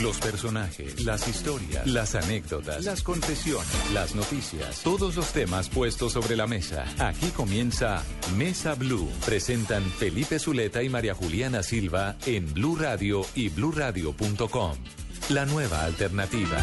Los personajes, las historias, las anécdotas, las confesiones, las noticias, todos los temas puestos sobre la mesa. Aquí comienza Mesa Blue. Presentan Felipe Zuleta y María Juliana Silva en Blue Radio y bluradio.com. La nueva alternativa.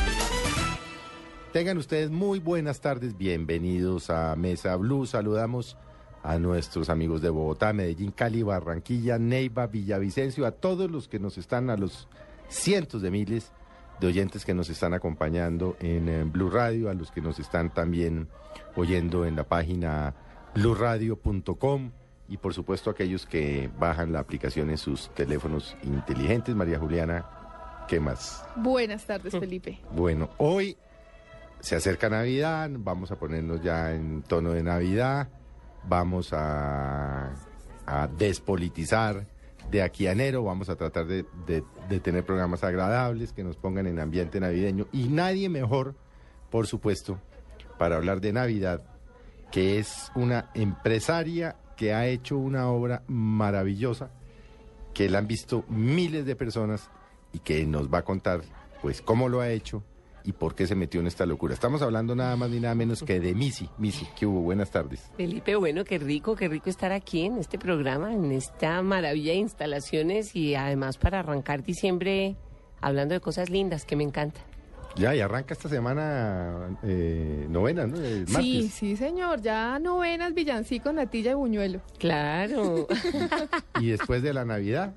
Tengan ustedes muy buenas tardes, bienvenidos a Mesa Blue. Saludamos a nuestros amigos de Bogotá, Medellín, Cali, Barranquilla, Neiva, Villavicencio, a todos los que nos están, a los cientos de miles de oyentes que nos están acompañando en, eh, Blue Radio, a los que nos están también oyendo en la página bluradio.com y por supuesto aquellos que bajan la aplicación en sus teléfonos inteligentes. María Juliana, ¿qué más? Buenas tardes, Felipe. Bueno, hoy se acerca Navidad, vamos a ponernos ya en tono de Navidad, vamos a, a despolitizar de aquí a enero, vamos a tratar de, tener programas agradables que nos pongan en ambiente navideño y nadie mejor, por supuesto, para hablar de Navidad, que es una empresaria que ha hecho una obra maravillosa, que la han visto miles de personas y que nos va a contar pues cómo lo ha hecho y por qué se metió en esta locura. Estamos hablando nada más ni nada menos que de Misi. Misi, ¿qué hubo? Buenas tardes. Felipe, bueno, qué rico, qué rico estar aquí en este programa, en esta maravilla de instalaciones y además para arrancar diciembre hablando de cosas lindas que me encantan. Ya, y arranca esta semana eh, novena, ¿no? El Sí, martes. sí, señor. Ya novenas, villancico, natilla y buñuelo. Claro. Y después de la Navidad,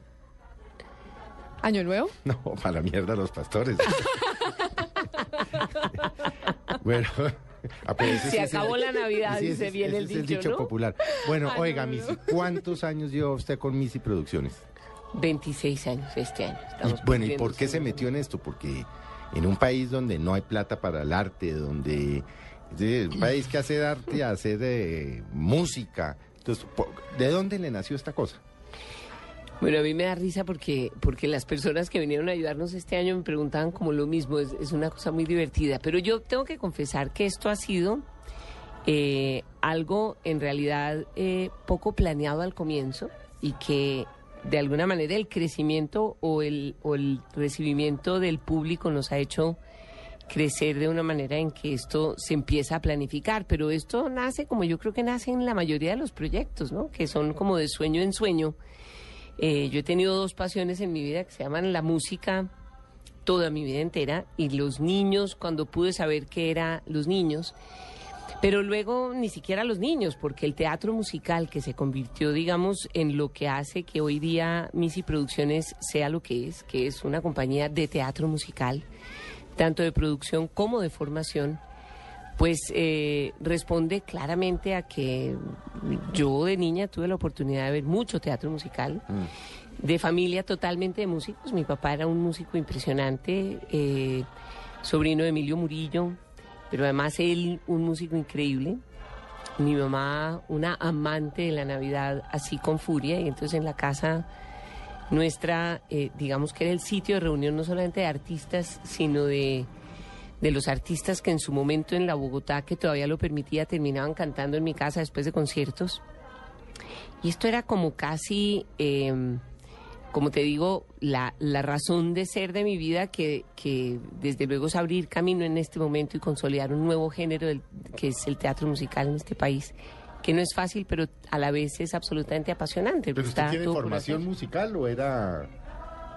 ¿Año nuevo? no, para la mierda los pastores. bueno, ah, Se acabó la Navidad, dice bien el es el dicho, ¿no? popular. Bueno, Ay, oiga, no, ¿cuántos años lleva usted con Misi Producciones? 26 años este año. Y, bueno, ¿y por qué se metió en esto? Porque en un país donde no hay plata para el arte, donde es un país que hace arte, hace de música. Entonces, ¿de dónde le nació esta cosa? Bueno, a mí me da risa porque, porque las personas que vinieron a ayudarnos este año me preguntaban como lo mismo, es, es una cosa muy divertida, pero yo tengo que confesar que esto ha sido eh, algo en realidad eh, poco planeado al comienzo y que de alguna manera el crecimiento o el, o el recibimiento del público nos ha hecho crecer de una manera en que esto se empieza a planificar, pero esto nace como yo creo que nace en la mayoría de los proyectos, ¿no? Que son como de sueño en sueño. Eh, yo he tenido dos pasiones en mi vida que se llaman la música toda mi vida entera y los niños cuando pude saber qué era los niños, pero luego ni siquiera los niños, porque el teatro musical que se convirtió, digamos, en lo que hace que hoy día Misi Producciones sea lo que es, que es una compañía de teatro musical, tanto de producción como de formación, pues eh, responde claramente a que yo de niña tuve la oportunidad de ver mucho teatro musical, de familia totalmente de músicos. Mi papá era un músico impresionante, eh, sobrino de Emilio Murillo, pero además él un músico increíble. Mi mamá una amante de la Navidad así con furia y entonces en la casa nuestra, eh, digamos que era el sitio de reunión no solamente de artistas, sino de, de los artistas que en su momento en la Bogotá, que todavía lo permitía, terminaban cantando en mi casa después de conciertos. Y esto era como casi, eh, como te digo, la, la razón de ser de mi vida, que, que desde luego es abrir camino en este momento y consolidar un nuevo género del- que es el teatro musical en este país, que no es fácil, pero a la vez es absolutamente apasionante. ¿Pero usted tiene formación musical o era,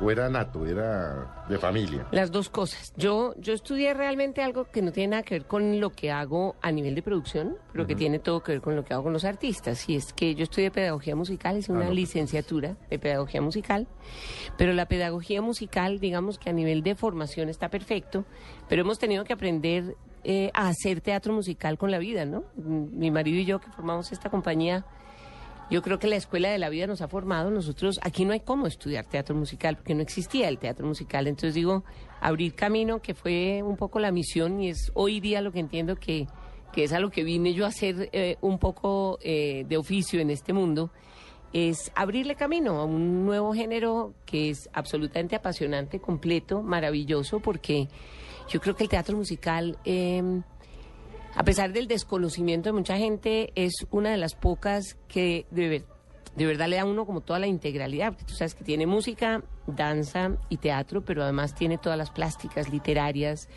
o era nato, era de familia? Las dos cosas. Yo, yo estudié realmente algo que no tiene nada que ver con lo que hago a nivel de producción, pero que tiene todo que ver con lo que hago con los artistas. Y es que yo estudié pedagogía musical, hice Ah, una no, pues, licenciatura de pedagogía musical, pero la pedagogía musical, digamos que a nivel de formación está perfecto, pero hemos tenido que aprender eh, a hacer teatro musical con la vida, ¿no? Mi marido y yo que formamos esta compañía yo creo que la escuela de la vida nos ha formado. Nosotros, aquí no hay cómo estudiar teatro musical, porque no existía el teatro musical. Entonces digo, abrir camino, que fue un poco la misión, y es hoy día lo que entiendo que, que es a lo que vine yo a hacer eh, un poco eh, de oficio en este mundo, es abrirle camino a un nuevo género que es absolutamente apasionante, completo, maravilloso, porque yo creo que el teatro musical... eh, a pesar del desconocimiento de mucha gente, es una de las pocas que de, ver- de verdad le da a uno como toda la integralidad, porque tú sabes que tiene música, danza y teatro, pero además tiene todas las plásticas literarias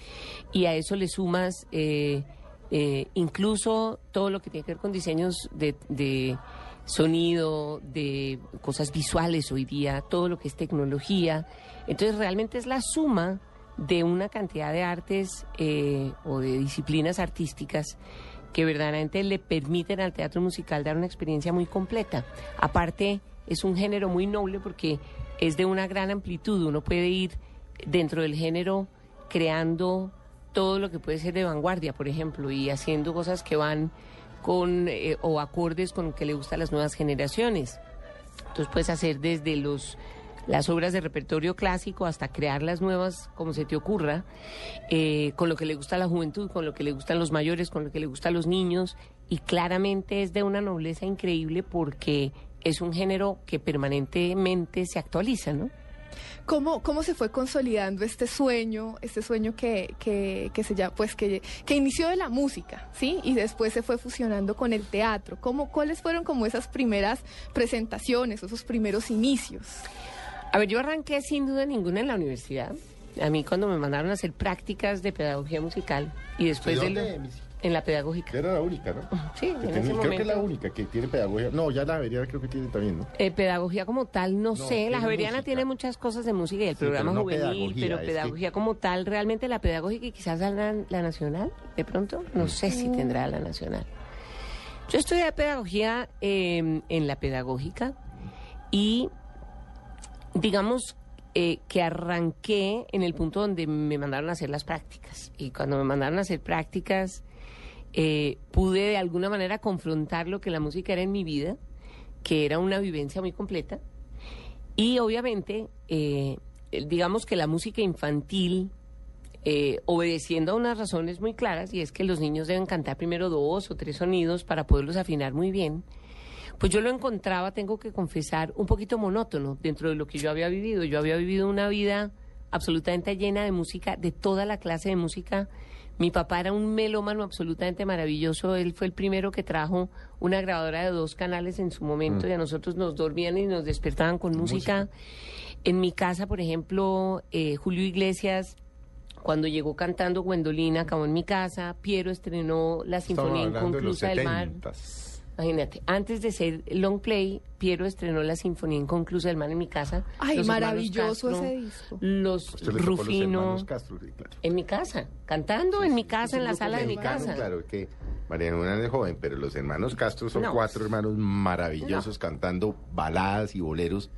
y a eso le sumas eh, eh, incluso todo lo que tiene que ver con diseños de, de sonido, de cosas visuales hoy día, todo lo que es tecnología. Entonces realmente es la suma de una cantidad de artes eh, o de disciplinas artísticas que verdaderamente le permiten al teatro musical dar una experiencia muy completa. Aparte, es un género muy noble porque es de una gran amplitud. Uno puede ir dentro del género creando todo lo que puede ser de vanguardia, por ejemplo, y haciendo cosas que van con eh, o acordes con lo que le gusta a las nuevas generaciones. Entonces puedes hacer desde los las obras de repertorio clásico hasta crear las nuevas como se te ocurra, eh, con lo que le gusta a la juventud, con lo que le gustan los mayores, con lo que le gusta a los niños, y claramente es de una nobleza increíble porque es un género que permanentemente se actualiza, ¿no? ¿Cómo, ¿Cómo se fue consolidando este sueño, este sueño que, que, se llama, pues que, que inició de la música, ¿sí? Y después se fue fusionando con el teatro. ¿Cómo, ¿Cuáles fueron como esas primeras presentaciones, esos primeros inicios? A ver, yo arranqué sin duda ninguna en la universidad. A mí cuando me mandaron a hacer prácticas de pedagogía musical y después ¿De lo- en la pedagógica. Era la única, ¿no? Sí, Que en ese creo que es la única que tiene pedagogía. No, ya la Javeriana creo que tiene también, ¿no? Eh, pedagogía como tal, no, No, sé. La Javeriana música. tiene muchas cosas de música y el Sí, programa pero no juvenil, pedagogía, pero que- pedagogía como tal, realmente la pedagógica y quizás la, la nacional, de pronto, no sé si tendrá la nacional. Yo estudié pedagogía eh, en la pedagógica y digamos eh, que arranqué en el punto donde me mandaron a hacer las prácticas. Y cuando me mandaron a hacer prácticas, eh, pude de alguna manera confrontar lo que la música era en mi vida, que era una vivencia muy completa. Y obviamente, eh, digamos que la música infantil, obedeciendo a unas razones muy claras, y es que los niños deben cantar primero dos o tres sonidos para poderlos afinar muy bien, pues yo lo encontraba, tengo que confesar, un poquito monótono dentro de lo que yo había vivido. Yo había vivido una vida absolutamente llena de música, de toda la clase de música. Mi papá era un melómano absolutamente maravilloso. Él fue el primero que trajo una grabadora de dos canales en su momento y a nosotros nos dormían y nos despertaban con música. En mi casa, por ejemplo, eh, Julio Iglesias, cuando llegó cantando Gwendolina, acabó en mi casa. Piero estrenó la Sinfonía hablando de Inconclusa del Mar. 70s. Imagínate, antes de ser long play, Piero estrenó la Sinfonía Inconclusa del Mar en mi casa. Ay, Los maravilloso Castro, ese disco. Los los Rufino, hermanos Castro, sí, claro. en mi casa, cantando en mi casa, en la sala de mi casa. Claro, que María Luna es joven, pero los hermanos Castro son No. cuatro hermanos maravillosos cantando baladas y boleros.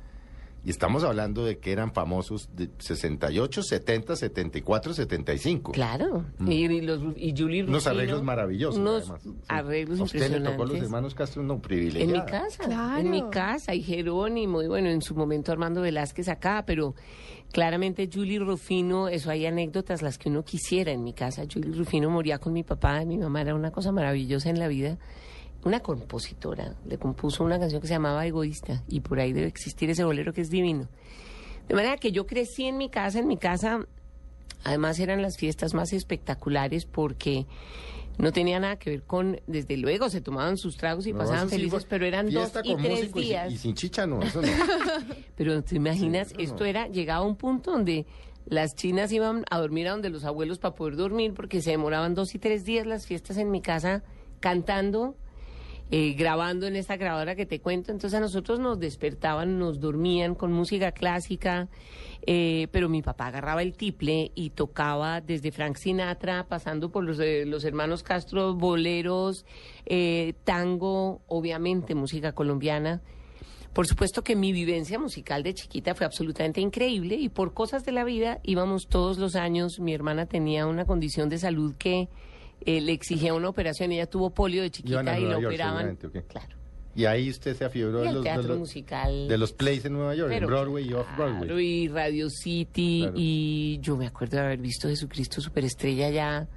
Y estamos hablando de que eran famosos de 68, 70, 74, 75. Claro, y, y los, y Julie Mm. Unos arreglos maravillosos. Unos además. Sí. arreglos ¿A usted le tocó los impresionantes. hermanos Castro? No, En privilegiada. mi casa, Claro. en mi casa, y Jerónimo, y bueno, en su momento Armando Velázquez acá, pero claramente Julie Rufino, eso hay anécdotas las que uno quisiera en mi casa. Julie Rufino moría con mi papá, mi mamá era una cosa maravillosa en la vida. Una compositora, le compuso una canción que se llamaba Egoísta, y por ahí debe existir ese bolero que es divino. De manera que yo crecí en mi casa, en mi casa Además eran las fiestas más espectaculares porque no tenía nada que ver con, desde luego se tomaban sus tragos y No, pasaban sí felices, pero eran dos y tres músico y sin- días. Y, sin chicha, no, eso no. Pero te imaginas, Sí, esto no. era, llegaba a un punto donde las chinas iban a dormir a donde los abuelos para poder dormir porque se demoraban dos y tres días las fiestas en mi casa cantando, eh, grabando en esta grabadora que te cuento. Entonces a nosotros nos despertaban, nos dormían con música clásica, eh, pero mi papá agarraba el tiple y tocaba desde Frank Sinatra, pasando por los, eh, los hermanos Castro, boleros, tango, obviamente música colombiana. Por supuesto que mi vivencia musical de chiquita fue absolutamente increíble y por cosas de la vida íbamos todos los años. Mi hermana tenía una condición de salud que eh, le exigía una operación. Ella tuvo polio de chiquita y la operaban. seguramente, ¿o qué? Claro. Y ahí usted se afiebró de los, de los- musical. de los plays en Nueva York, Pero en Broadway y Off-Broadway. y Radio City. Claro. Y yo me acuerdo de haber visto Jesucristo Superestrella ya.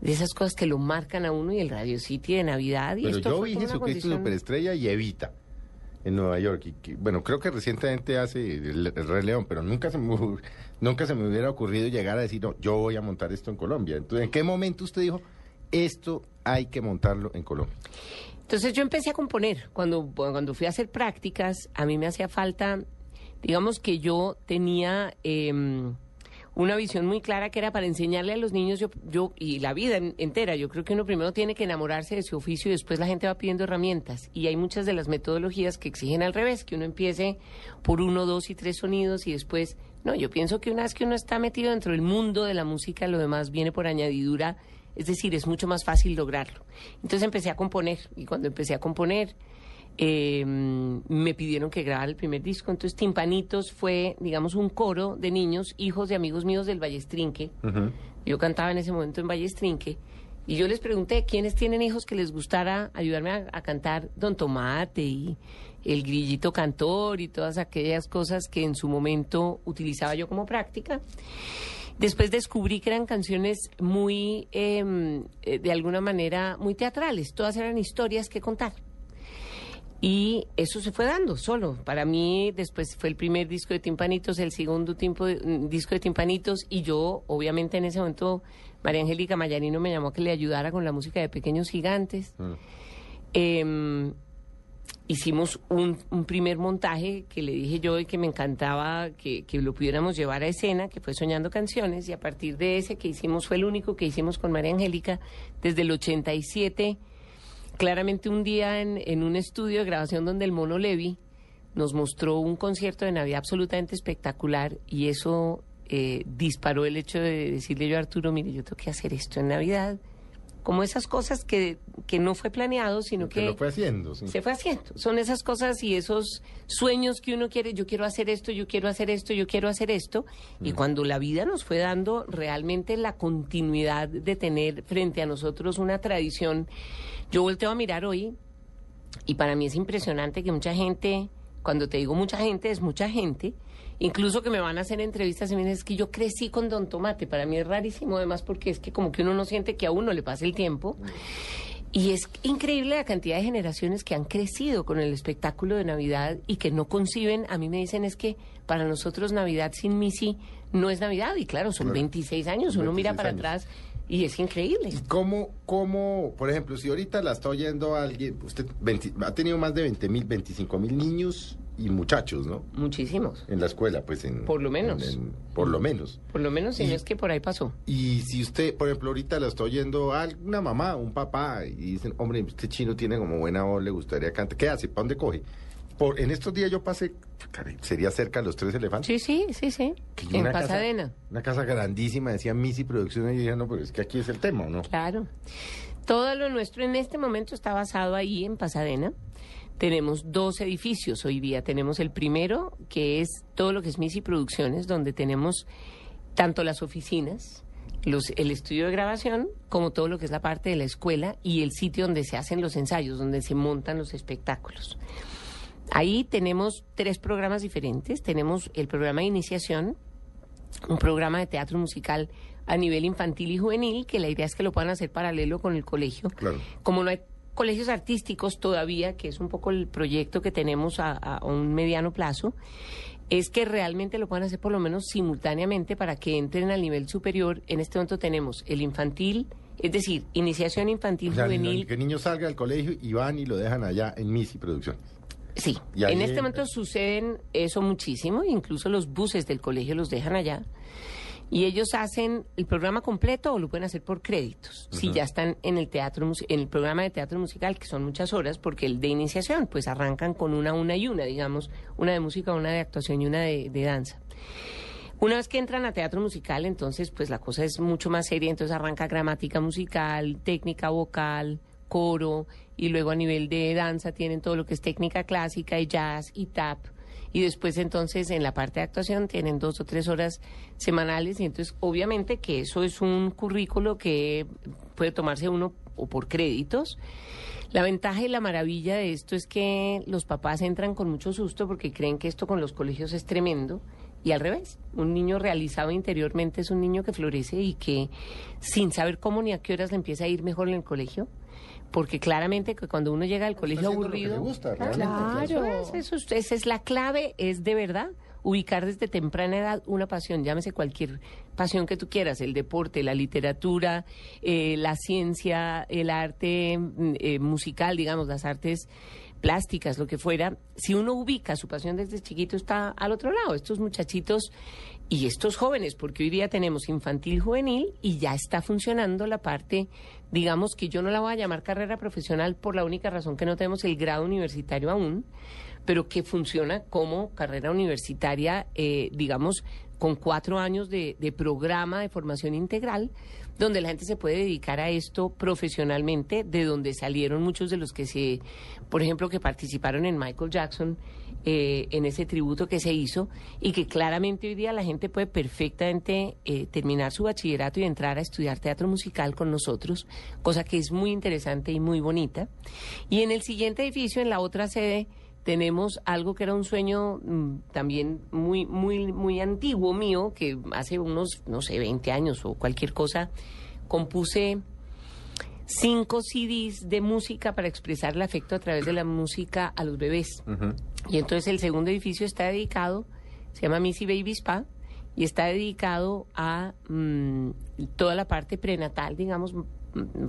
De esas cosas que lo marcan a uno y el Radio City de Navidad. Y Pero esto yo vi Jesucristo condición- Superestrella y Evita en Nueva York. Y que, bueno, creo que recientemente hace el, el Rey León, pero nunca se, me, nunca se me hubiera ocurrido llegar a decir, no, yo voy a montar esto en Colombia. Entonces, ¿en qué momento usted dijo, esto hay que montarlo en Colombia. Entonces yo empecé a componer. Cuando, cuando fui a hacer prácticas, a mí me hacía falta, digamos que yo tenía em, una visión muy clara que era para enseñarle a los niños yo, yo y la vida en- entera. Yo creo que uno primero tiene que enamorarse de su oficio y después la gente va pidiendo herramientas. Y hay muchas de las metodologías que exigen al revés, que uno empiece por uno, dos y tres sonidos y después... No, yo pienso que una vez que uno está metido dentro del mundo de la música, lo demás viene por añadidura es decir, es mucho más fácil lograrlo. Entonces empecé a componer y cuando empecé a componer eh, me pidieron que grabara el primer disco. Entonces Timpanitos fue, digamos, un coro de niños, hijos de amigos míos del Ballestrinque. Yo cantaba en ese momento en Ballestrinque. Y yo les pregunté quiénes tienen hijos que les gustara ayudarme a, a cantar Don Tomate y el grillito cantor y todas aquellas cosas que en su momento utilizaba yo como práctica. Después descubrí que eran canciones muy, eh, eh, de alguna manera, muy teatrales. Todas eran historias que contar. Y eso se fue dando solo. Para mí, después fue el primer disco de Timpanitos, el segundo de- mm, disco de Timpanitos, y yo, obviamente, en ese momento, María Angélica Mayarino me llamó a que le ayudara con la música de Pequeños Gigantes. Em, hicimos un, un primer montaje que le dije yo y que me encantaba que, que lo pudiéramos llevar a escena, que fue Soñando Canciones, y a partir de ese que hicimos, fue el único que hicimos con María Angélica desde el 87, claramente un día en, en un estudio de grabación donde el Mono Levi nos mostró un concierto de Navidad absolutamente espectacular y eso eh, disparó el hecho de decirle yo a Arturo, mire, yo tengo que hacer esto en Navidad. Como esas cosas que, que no fue planeado, sino Que que, lo fue haciendo, sí. se fue haciendo. Son esas cosas y esos sueños que uno quiere, yo quiero hacer esto, yo quiero hacer esto, yo quiero hacer esto. Y cuando la vida nos fue dando realmente la continuidad de tener frente a nosotros una tradición, yo volteo a mirar hoy y para mí es impresionante que mucha gente, cuando te digo mucha gente, es mucha gente, incluso que me van a hacer entrevistas y me dicen, es que yo crecí con Don Tomate, para mí es rarísimo además porque es que como que uno no siente que a uno le pase el tiempo. Y es increíble la cantidad de generaciones que han crecido con el espectáculo de Navidad y que no conciben, a mí me dicen es que para nosotros Navidad sin Missy no es Navidad. Y claro, son Claro. 26 años, uno mira 26 para años. atrás y es increíble. ¿Y cómo, cómo, por ejemplo, si ahorita la está oyendo alguien, usted 20 ha tenido más de 20 mil, 25 mil niños y muchachos, ¿no? Muchísimos. En la escuela, pues en... Por lo menos. en- en- por lo menos. Por lo menos si Y- no es que por ahí pasó. Y si usted, por ejemplo, ahorita la está oyendo a una mamá, un papá, y dicen, hombre, este chino tiene como buena voz, le gustaría cantar, ¿qué hace? ¿Para dónde coge? Por, en estos días yo pasé, caray, sería cerca de los tres elefantes. Sí, sí, sí, sí. que En una casa- Pasadena. una casa grandísima, decía Missy Producciones, y yo dije, no, pero es que aquí es el tema, ¿o ¿no? Claro. Todo lo nuestro en este momento está basado ahí en Pasadena. Tenemos dos edificios hoy día. Tenemos el primero, que es todo lo que es Missy Producciones, donde tenemos tanto las oficinas, los, el estudio de grabación, como todo lo que es la parte de la escuela y el sitio donde se hacen los ensayos, donde se montan los espectáculos. Ahí tenemos tres programas diferentes. Tenemos el programa de iniciación, un programa de teatro musical a nivel infantil y juvenil, que la idea es que lo puedan hacer paralelo con el colegio. Claro. Como no hay colegios artísticos todavía, que es un poco el proyecto que tenemos a, a un mediano plazo, es que realmente lo puedan hacer por lo menos simultáneamente para que entren al nivel superior. En este momento tenemos el infantil, es decir, iniciación infantil O sea, juvenil. que el niño salga del colegio y van y lo dejan allá en Missy Producciones. Sí, Y en este momento suceden eso muchísimo, incluso los buses del colegio los dejan allá. Y ellos hacen el programa completo o lo pueden hacer por créditos. Si ya están en el teatro en el programa de teatro musical, que son muchas horas, porque el de iniciación, pues arrancan con una, una y una, digamos, una de música, una de actuación y una de, de danza. Una vez que entran a teatro musical, entonces pues la cosa es mucho más seria, entonces arranca gramática musical, técnica vocal, coro, y luego a nivel de danza tienen todo lo que es técnica clásica y jazz y tap. Y después entonces en la parte de actuación tienen dos o tres horas semanales y entonces obviamente que eso es un currículo que puede tomarse uno o por créditos. La ventaja y la maravilla de esto es que los papás entran con mucho susto porque creen que esto con los colegios es tremendo y al revés. Un niño realizado interiormente es un niño que florece y que sin saber cómo ni a qué horas le empieza a ir mejor en el colegio. Porque claramente que cuando uno llega al colegio haciendo lo que aburrido... gusta, Claro, realmente, claro. Eso es, eso es- esa es la clave, es de verdad ubicar desde temprana edad una pasión, llámese cualquier pasión que tú quieras, el deporte, la literatura, eh, la ciencia, el arte mm, eh, musical, digamos, las artes plásticas, lo que fuera, si uno ubica su pasión desde chiquito está al otro lado. Estos muchachitos y estos jóvenes, porque hoy día tenemos infantil juvenil y ya está funcionando la parte, digamos que yo no la voy a llamar carrera profesional por la única razón que no tenemos el grado universitario aún, pero que funciona como carrera universitaria, eh, digamos, con cuatro años de, de programa de formación integral donde la gente se puede dedicar a esto profesionalmente, de donde salieron muchos de los que se, por ejemplo, que participaron en Michael Jackson, eh, en ese tributo que se hizo, y que claramente hoy día la gente puede perfectamente eh, terminar su bachillerato y entrar a estudiar teatro musical con nosotros, cosa que es muy interesante y muy bonita. Y en el siguiente edificio, en la otra sede, tenemos algo que era un sueño mm, también muy, muy, muy antiguo mío, que hace unos, no sé, 20 años o cualquier cosa, compuse cinco CDs de música para expresar el afecto a través de la música a los bebés. Y entonces el segundo edificio está dedicado, se llama Missy Baby Spa, y está dedicado a mm, toda la parte prenatal, digamos,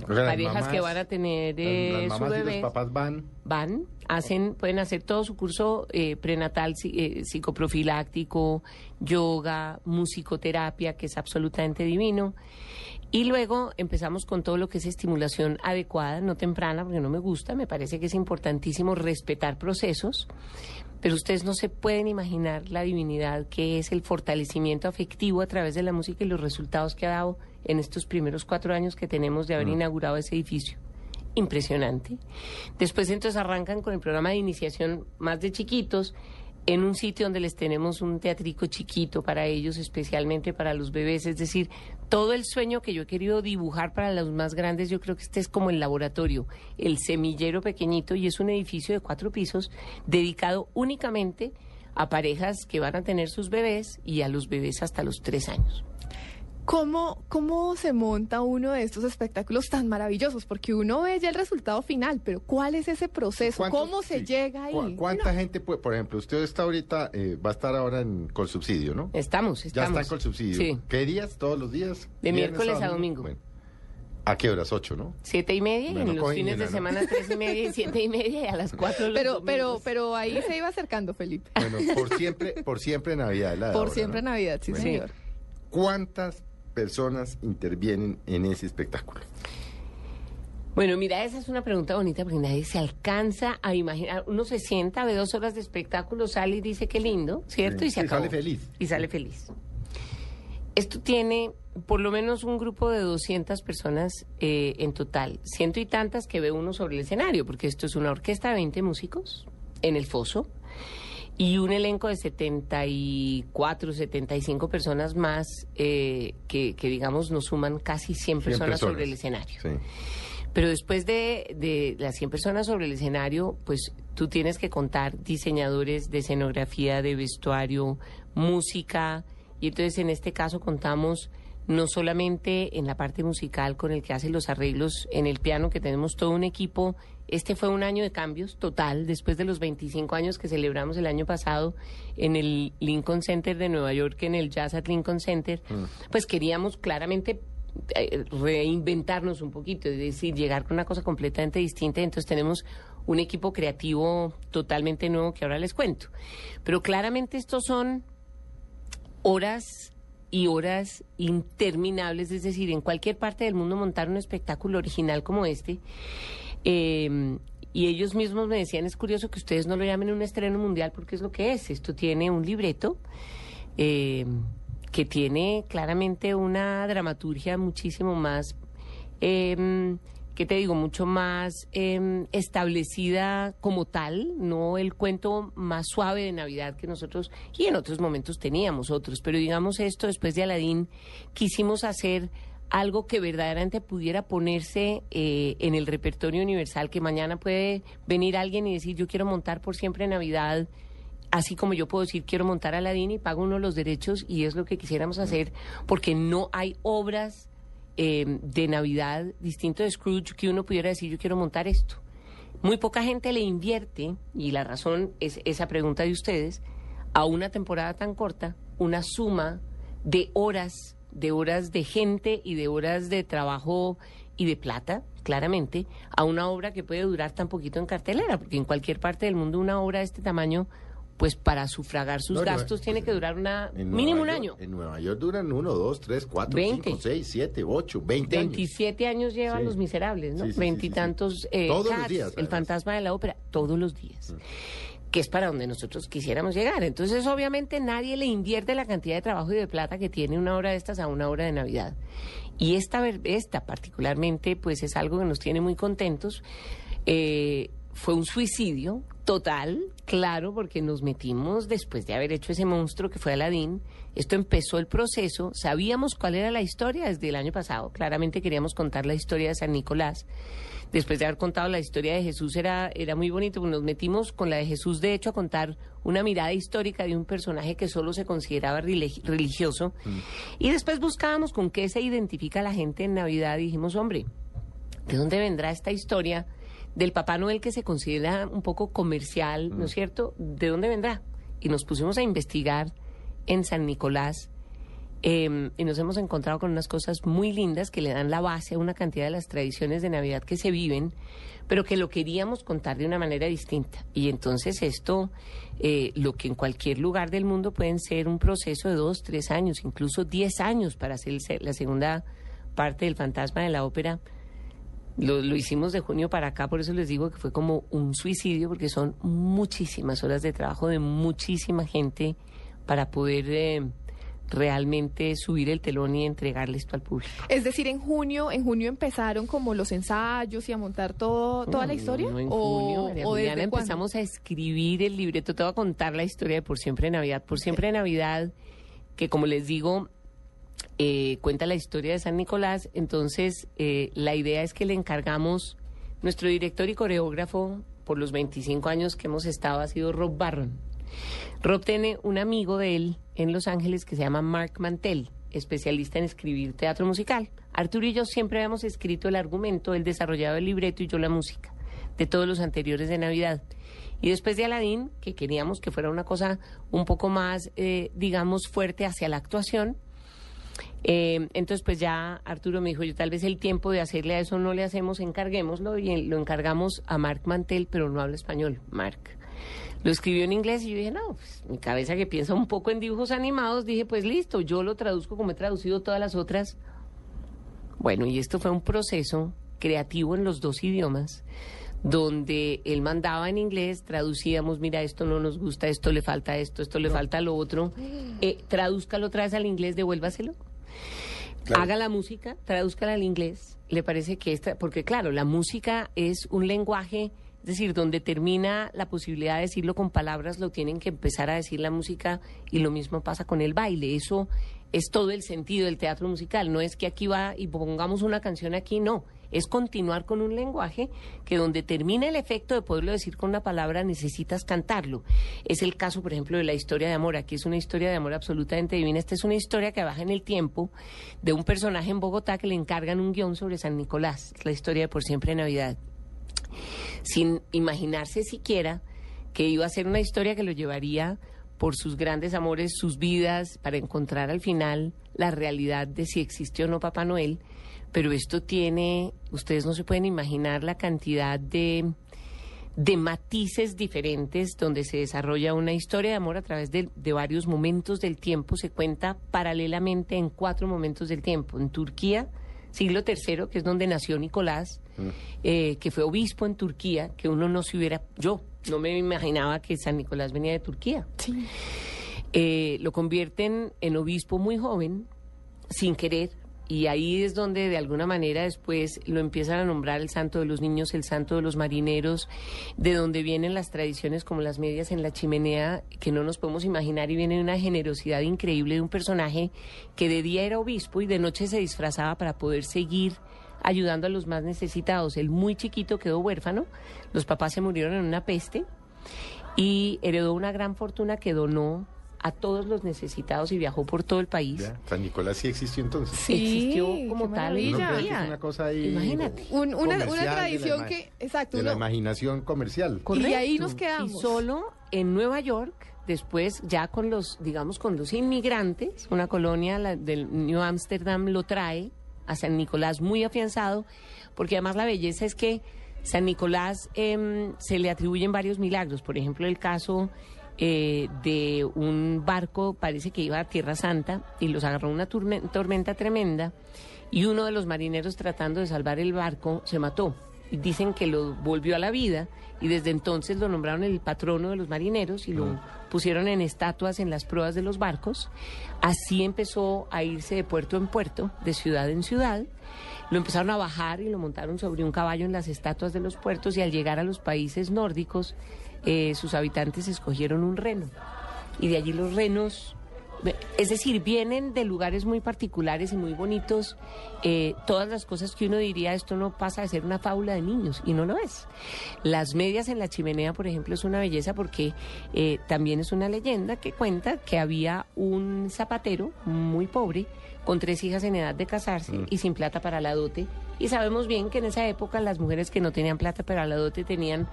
parejas que van a tener eh, su bebé. los papás van. Van, hacen, pueden hacer todo su curso eh, prenatal eh, psicoprofiláctico, yoga, musicoterapia, que es absolutamente divino. Y luego empezamos con todo lo que es estimulación adecuada, no temprana, porque no me gusta, me parece que es importantísimo respetar procesos, pero ustedes no se pueden imaginar la divinidad que es el fortalecimiento afectivo a través de la música y los resultados que ha dado en estos primeros cuatro años que tenemos de haber mm. inaugurado ese edificio. Impresionante. Después entonces arrancan con el programa de iniciación más de chiquitos en un sitio donde les tenemos un teatrico chiquito para ellos, especialmente para los bebés. Es decir, todo el sueño que yo he querido dibujar para los más grandes, yo creo que este es como el laboratorio, el semillero pequeñito, y es un edificio de cuatro pisos dedicado únicamente a parejas que van a tener sus bebés y a los bebés hasta los tres años. ¿Cómo, ¿Cómo se monta uno de estos espectáculos tan maravillosos? Porque uno ve ya el resultado final, pero ¿cuál es ese proceso? ¿Cómo se llega ahí? ¿Cuánta gente puede, por ejemplo, usted está ahorita, eh, va a estar ahora en, con subsidio, ¿no? Estamos, estamos. Ya está con subsidio. Sí. ¿Qué días? ¿Todos los días? De miércoles a domingo. ¿A qué horas? ¿Ocho, no? Siete y media, y en los fines de semana tres y media, y siete y media, y a las cuatro Pero, pero, pero ahí se iba acercando, Felipe. Bueno, por siempre, por siempre Navidad. La por siempre Navidad, sí, señor. ¿Cuántas personas intervienen en ese espectáculo? Bueno, mira, esa es una pregunta bonita porque nadie se alcanza a imaginar. Uno se sienta, ve dos horas de espectáculo, sale y dice qué lindo, ¿cierto? y se acabó. sale feliz. Y sale feliz. Esto tiene por lo menos un grupo de 200 personas eh, en total. Ciento y tantas que ve uno sobre el escenario, porque esto es una orquesta de 20 músicos en el foso y un elenco de 74, 75 personas más eh, que, digamos, nos suman casi 100 personas, sobre el escenario. Pero después de, de, las 100 personas sobre el escenario, pues tú tienes que contar diseñadores de escenografía, de vestuario, música, y entonces en este caso contamos no solamente en la parte musical con el que hace los arreglos en el piano, que tenemos todo un equipo. Este fue un año de cambios total, después de los 25 años que celebramos el año pasado en el Lincoln Center de Nueva York, en el Jazz at Lincoln Center, mm. pues queríamos claramente eh, reinventarnos un poquito, es decir, llegar con una cosa completamente distinta. Entonces tenemos un equipo creativo totalmente nuevo que ahora les cuento. Pero claramente estos son horas y horas interminables, es decir, en cualquier parte del mundo montar un espectáculo original como este. Em, y ellos mismos me decían, es curioso que ustedes no lo llamen un estreno mundial porque es lo que es. Esto tiene un libreto em, que tiene claramente una dramaturgia muchísimo más em, ¿qué te digo? Mucho más establecida como tal, no el cuento más suave de Navidad que nosotros y en otros momentos teníamos otros, pero digamos esto, después de Aladín, quisimos hacer algo que verdaderamente pudiera ponerse eh, en el repertorio universal, que mañana puede venir alguien y decir, yo quiero montar por siempre Navidad, así como yo puedo decir, quiero montar Aladín y pago uno los derechos y es lo que quisiéramos hacer, porque no hay obras Em, de Navidad distinto de Scrooge que uno pudiera decir yo quiero montar esto. Muy poca gente le invierte, y la razón es esa pregunta de ustedes, a una temporada tan corta una suma de horas, de horas de gente y de horas de trabajo y de plata, claramente, a una obra que puede durar tan poquito en cartelera, porque en cualquier parte del mundo una obra de este tamaño, pues para sufragar sus No, gastos tiene que durar una mínimo un York- año. En Nueva York duran uno, dos, tres, cuatro, 20. cinco, seis, siete, ocho, veinte años. 27 años llevan Sí. Los Miserables, ¿no? Veintitantos. sí, sí. eh, Todos los días, El fantasma de la ópera, todos los días. Que es para donde nosotros quisiéramos llegar. Entonces, obviamente, nadie le invierte la cantidad de trabajo y de plata que tiene una hora de estas a una hora de Navidad. Y esta, esta particularmente, pues es algo que nos tiene muy contentos. Eh, fue un suicidio total, claro, porque nos metimos después de haber hecho ese monstruo que fue Aladín. Esto empezó el proceso, sabíamos cuál era la historia desde el año pasado, claramente queríamos contar la historia de San Nicolás. Después de haber contado la historia de Jesús era, era muy bonito, nos metimos con la de Jesús, de hecho, a contar una mirada histórica de un personaje que solo se consideraba religi- religioso. Y después buscábamos con qué se identifica la gente en Navidad y dijimos, hombre, ¿de dónde vendrá esta historia del Papá Noel que se considera un poco comercial, ¿no es cierto? ¿De dónde vendrá? Y nos pusimos a investigar en San Nicolás eh, y nos hemos encontrado con unas cosas muy lindas que le dan la base a una cantidad de las tradiciones de Navidad que se viven, pero que lo queríamos contar de una manera distinta. Y entonces esto, eh, lo que en cualquier lugar del mundo pueden ser un proceso de dos, tres años, incluso diez años para hacer la segunda parte del fantasma de la ópera, lo, hicimos de junio para acá, por eso les digo que fue como un suicidio, porque son muchísimas horas de trabajo de muchísima gente para poder eh, realmente subir el telón y entregarle esto al público. Es decir, en junio, en junio empezaron como los ensayos y a montar todo, toda la historia. no, en o, junio, María o Juliana, empezamos a escribir el libreto. Te voy a contar la historia de Por Siempre Navidad. Por Siempre Navidad, que como les digo, eh, cuenta la historia de San Nicolás. Entonces, eh, la idea es que le encargamos, nuestro director y coreógrafo por los 25 años que hemos estado ha sido Rob Barron. Rob tiene un amigo de él en Los Ángeles que se llama Mark Mantel, especialista en escribir teatro musical. Arturo y yo siempre habíamos escrito el argumento, él desarrollaba el libreto y yo la música de todos los anteriores de Navidad. Y después de Aladín, que queríamos que fuera una cosa un poco más, eh, digamos, fuerte hacia la actuación, eh, entonces, pues ya Arturo me dijo, yo tal vez el tiempo de hacerle a eso no le hacemos, encarguémoslo y lo encargamos a Mark Mantel, pero no habla español, Mark. Lo escribió en inglés y yo dije, no, pues, mi cabeza que piensa un poco en dibujos animados, dije, pues listo, yo lo traduzco como he traducido todas las otras. Bueno, y esto fue un proceso creativo en los dos idiomas, donde él mandaba en inglés, traducíamos, mira, esto no nos gusta, esto le falta esto, esto le falta lo otro, eh, tradúzcalo otra vez al inglés, devuélvaselo. Claro. Haga la música, tradúzcala al inglés. Le parece que esta, porque claro, la música es un lenguaje, decir, donde termina la posibilidad de decirlo con palabras, lo tienen que empezar a decir la música y lo mismo pasa con el baile. Eso es todo el sentido del teatro musical. No es que aquí va y pongamos una canción aquí, no. Es continuar con un lenguaje que donde termina el efecto de poderlo decir con una palabra necesitas cantarlo. Es el caso, por ejemplo, de la historia de amor. Aquí es una historia de amor absolutamente divina. Esta es una historia que baja en el tiempo de un personaje en Bogotá que le encargan un guion sobre San Nicolás. Es la historia de Por Siempre Navidad. Sin imaginarse siquiera que iba a ser una historia que lo llevaría por sus grandes amores, sus vidas, para encontrar al final la realidad de si existió o no Papá Noel. Pero esto tiene, ustedes no se pueden imaginar la cantidad de, de matices diferentes donde se desarrolla una historia de amor a través de, de varios momentos del tiempo. Se cuenta paralelamente en cuatro momentos del tiempo. En Turquía, siglo III, que es donde nació Nicolás, eh, que fue obispo en Turquía, que uno no se hubiera, yo no me imaginaba que San Nicolás venía de Turquía. Eh, lo convierten en obispo muy joven, sin querer, y ahí es donde de alguna manera después lo empiezan a nombrar el santo de los niños, el santo de los marineros, de donde vienen las tradiciones como las medias en la chimenea, que no nos podemos imaginar, y viene una generosidad increíble de un personaje que de día era obispo y de noche se disfrazaba para poder seguir ayudando a los más necesitados. El muy chiquito quedó huérfano, los papás se murieron en una peste y heredó una gran fortuna que donó a todos los necesitados y viajó por todo el país. Ya, San Nicolás sí existió entonces. Sí, Existió como tal. es una cosa ahí Imagínate. Un- una, una comercial de la tradición que, exacto, de la imaginación comercial. Y ahí Correcto. nos quedamos. Y solo en Nueva York después ya con los, digamos, con los inmigrantes, una colonia la, del New Amsterdam lo trae a San Nicolás muy afianzado, porque además la belleza es que San Nicolás em, se le atribuyen varios milagros, por ejemplo el caso eh, de un barco, parece que iba a Tierra Santa y los agarró una tormenta tremenda y uno de los marineros tratando de salvar el barco se mató. Y dicen que lo volvió a la vida y desde entonces lo nombraron el patrono de los marineros y lo mm. pusieron en estatuas en las pruebas de los barcos. Así empezó a irse de puerto en puerto, de ciudad en ciudad. Lo empezaron a bajar y lo montaron sobre un caballo en las estatuas de los puertos y al llegar a los países nórdicos eh, sus habitantes escogieron un reno. Y de allí los renos, es decir, vienen de lugares muy particulares y muy bonitos. Eh, todas las cosas que uno diría, esto no pasa de ser una fábula de niños, y no lo es. Las medias en la chimenea, por ejemplo, es una belleza porque eh, también es una leyenda que cuenta que había un zapatero muy pobre con tres hijas en edad de casarse mm. y sin plata para la dote. Y sabemos bien que en esa época las mujeres que no tenían plata para la dote tenían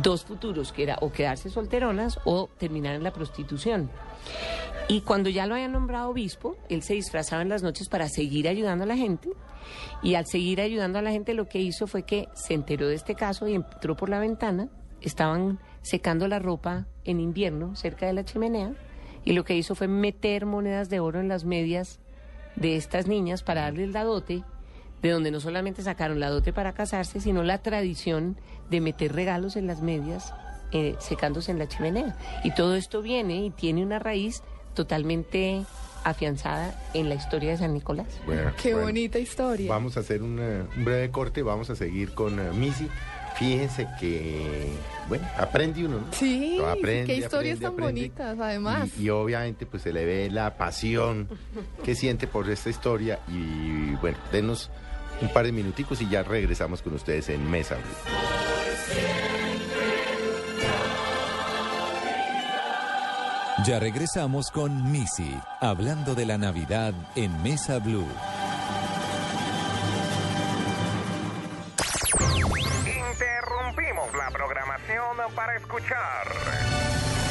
dos futuros, que era o quedarse solteronas o terminar en la prostitución. Y cuando ya lo habían nombrado obispo, él se disfrazaba en las noches para seguir ayudando a la gente. Y al seguir ayudando a la gente, lo que hizo fue que se enteró de este caso y entró por la ventana. Estaban secando la ropa en invierno cerca de la chimenea. Y lo que hizo fue meter monedas de oro en las medias de estas niñas para darles la dote de donde no solamente sacaron la dote para casarse, sino la tradición de meter regalos en las medias eh, secándose en la chimenea. Y todo esto viene y tiene una raíz totalmente afianzada en la historia de San Nicolás. Qué bonita historia. Vamos a hacer un breve corte, vamos a seguir con uh, Missy. Fíjense que, bueno, aprende uno, ¿no? Sí, qué historias tan bonitas, además. Y, y, obviamente, pues se le ve la pasión que siente por esta historia. Y bueno, denos un par de minuticos y ya regresamos con ustedes en Mesa Blue. Ya regresamos con Missy, hablando de la Navidad en Mesa Blue. Interrumpimos la programación para escuchar.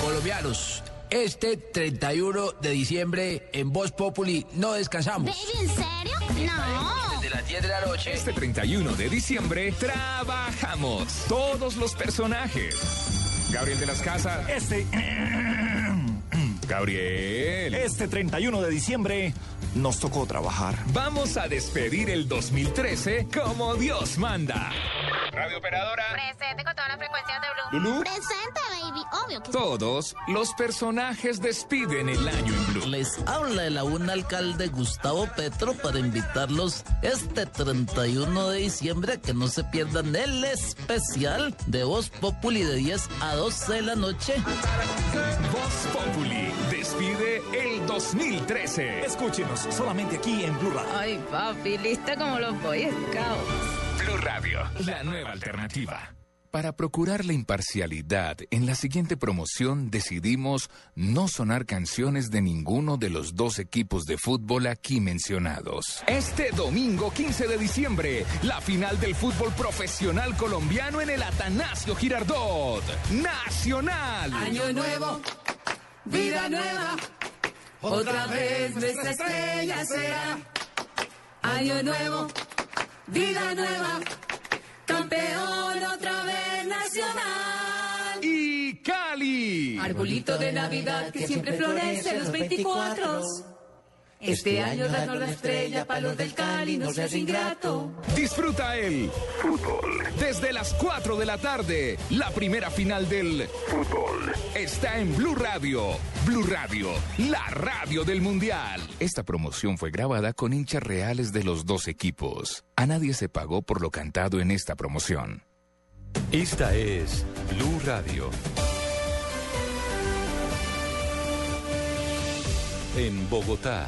Colombianos, este 31 de diciembre en Voz Populi no descansamos. ¿En serio? No las 10 de la noche. Este 31 de diciembre trabajamos todos los personajes. Gabriel de las Casas. Este. Gabriel. Este 31 de diciembre nos tocó trabajar. Vamos a despedir el 2013 como Dios manda. Radio operadora. Presente con todas las frecuencias de Blue. Lulu. Presente, baby. Obvio que Todos los personajes despiden el año en Blue. Les habla el aún alcalde Gustavo Petro para invitarlos este 31 de diciembre a que no se pierdan el especial de Voz Populi de 10 a 12 de la noche. Voz Populi despide el 2013. Escúchenos solamente aquí en Blue Radio. Ay, papi, lista como los Scouts. Blue Radio, la nueva alternativa. Para procurar la imparcialidad, en la siguiente promoción decidimos no sonar canciones de ninguno de los dos equipos de fútbol aquí mencionados. Este domingo 15 de diciembre, la final del fútbol profesional colombiano en el Atanasio Girardot. Nacional. Año nuevo, vida nueva, otra vez nuestra estrella será. Año nuevo vida nueva, campeón otra vez nacional. Y Cali. Arbolito de Navidad que siempre florece los 24. Este año danos la estrella para los del Cali, no seas ingrato. Disfruta el fútbol. Desde las 4 de la tarde, la primera final del fútbol está en Blue Radio. Blue Radio, la radio del Mundial. Esta promoción fue grabada con hinchas reales de los dos equipos. A nadie se pagó por lo cantado en esta promoción. Esta es Blue Radio. En Bogotá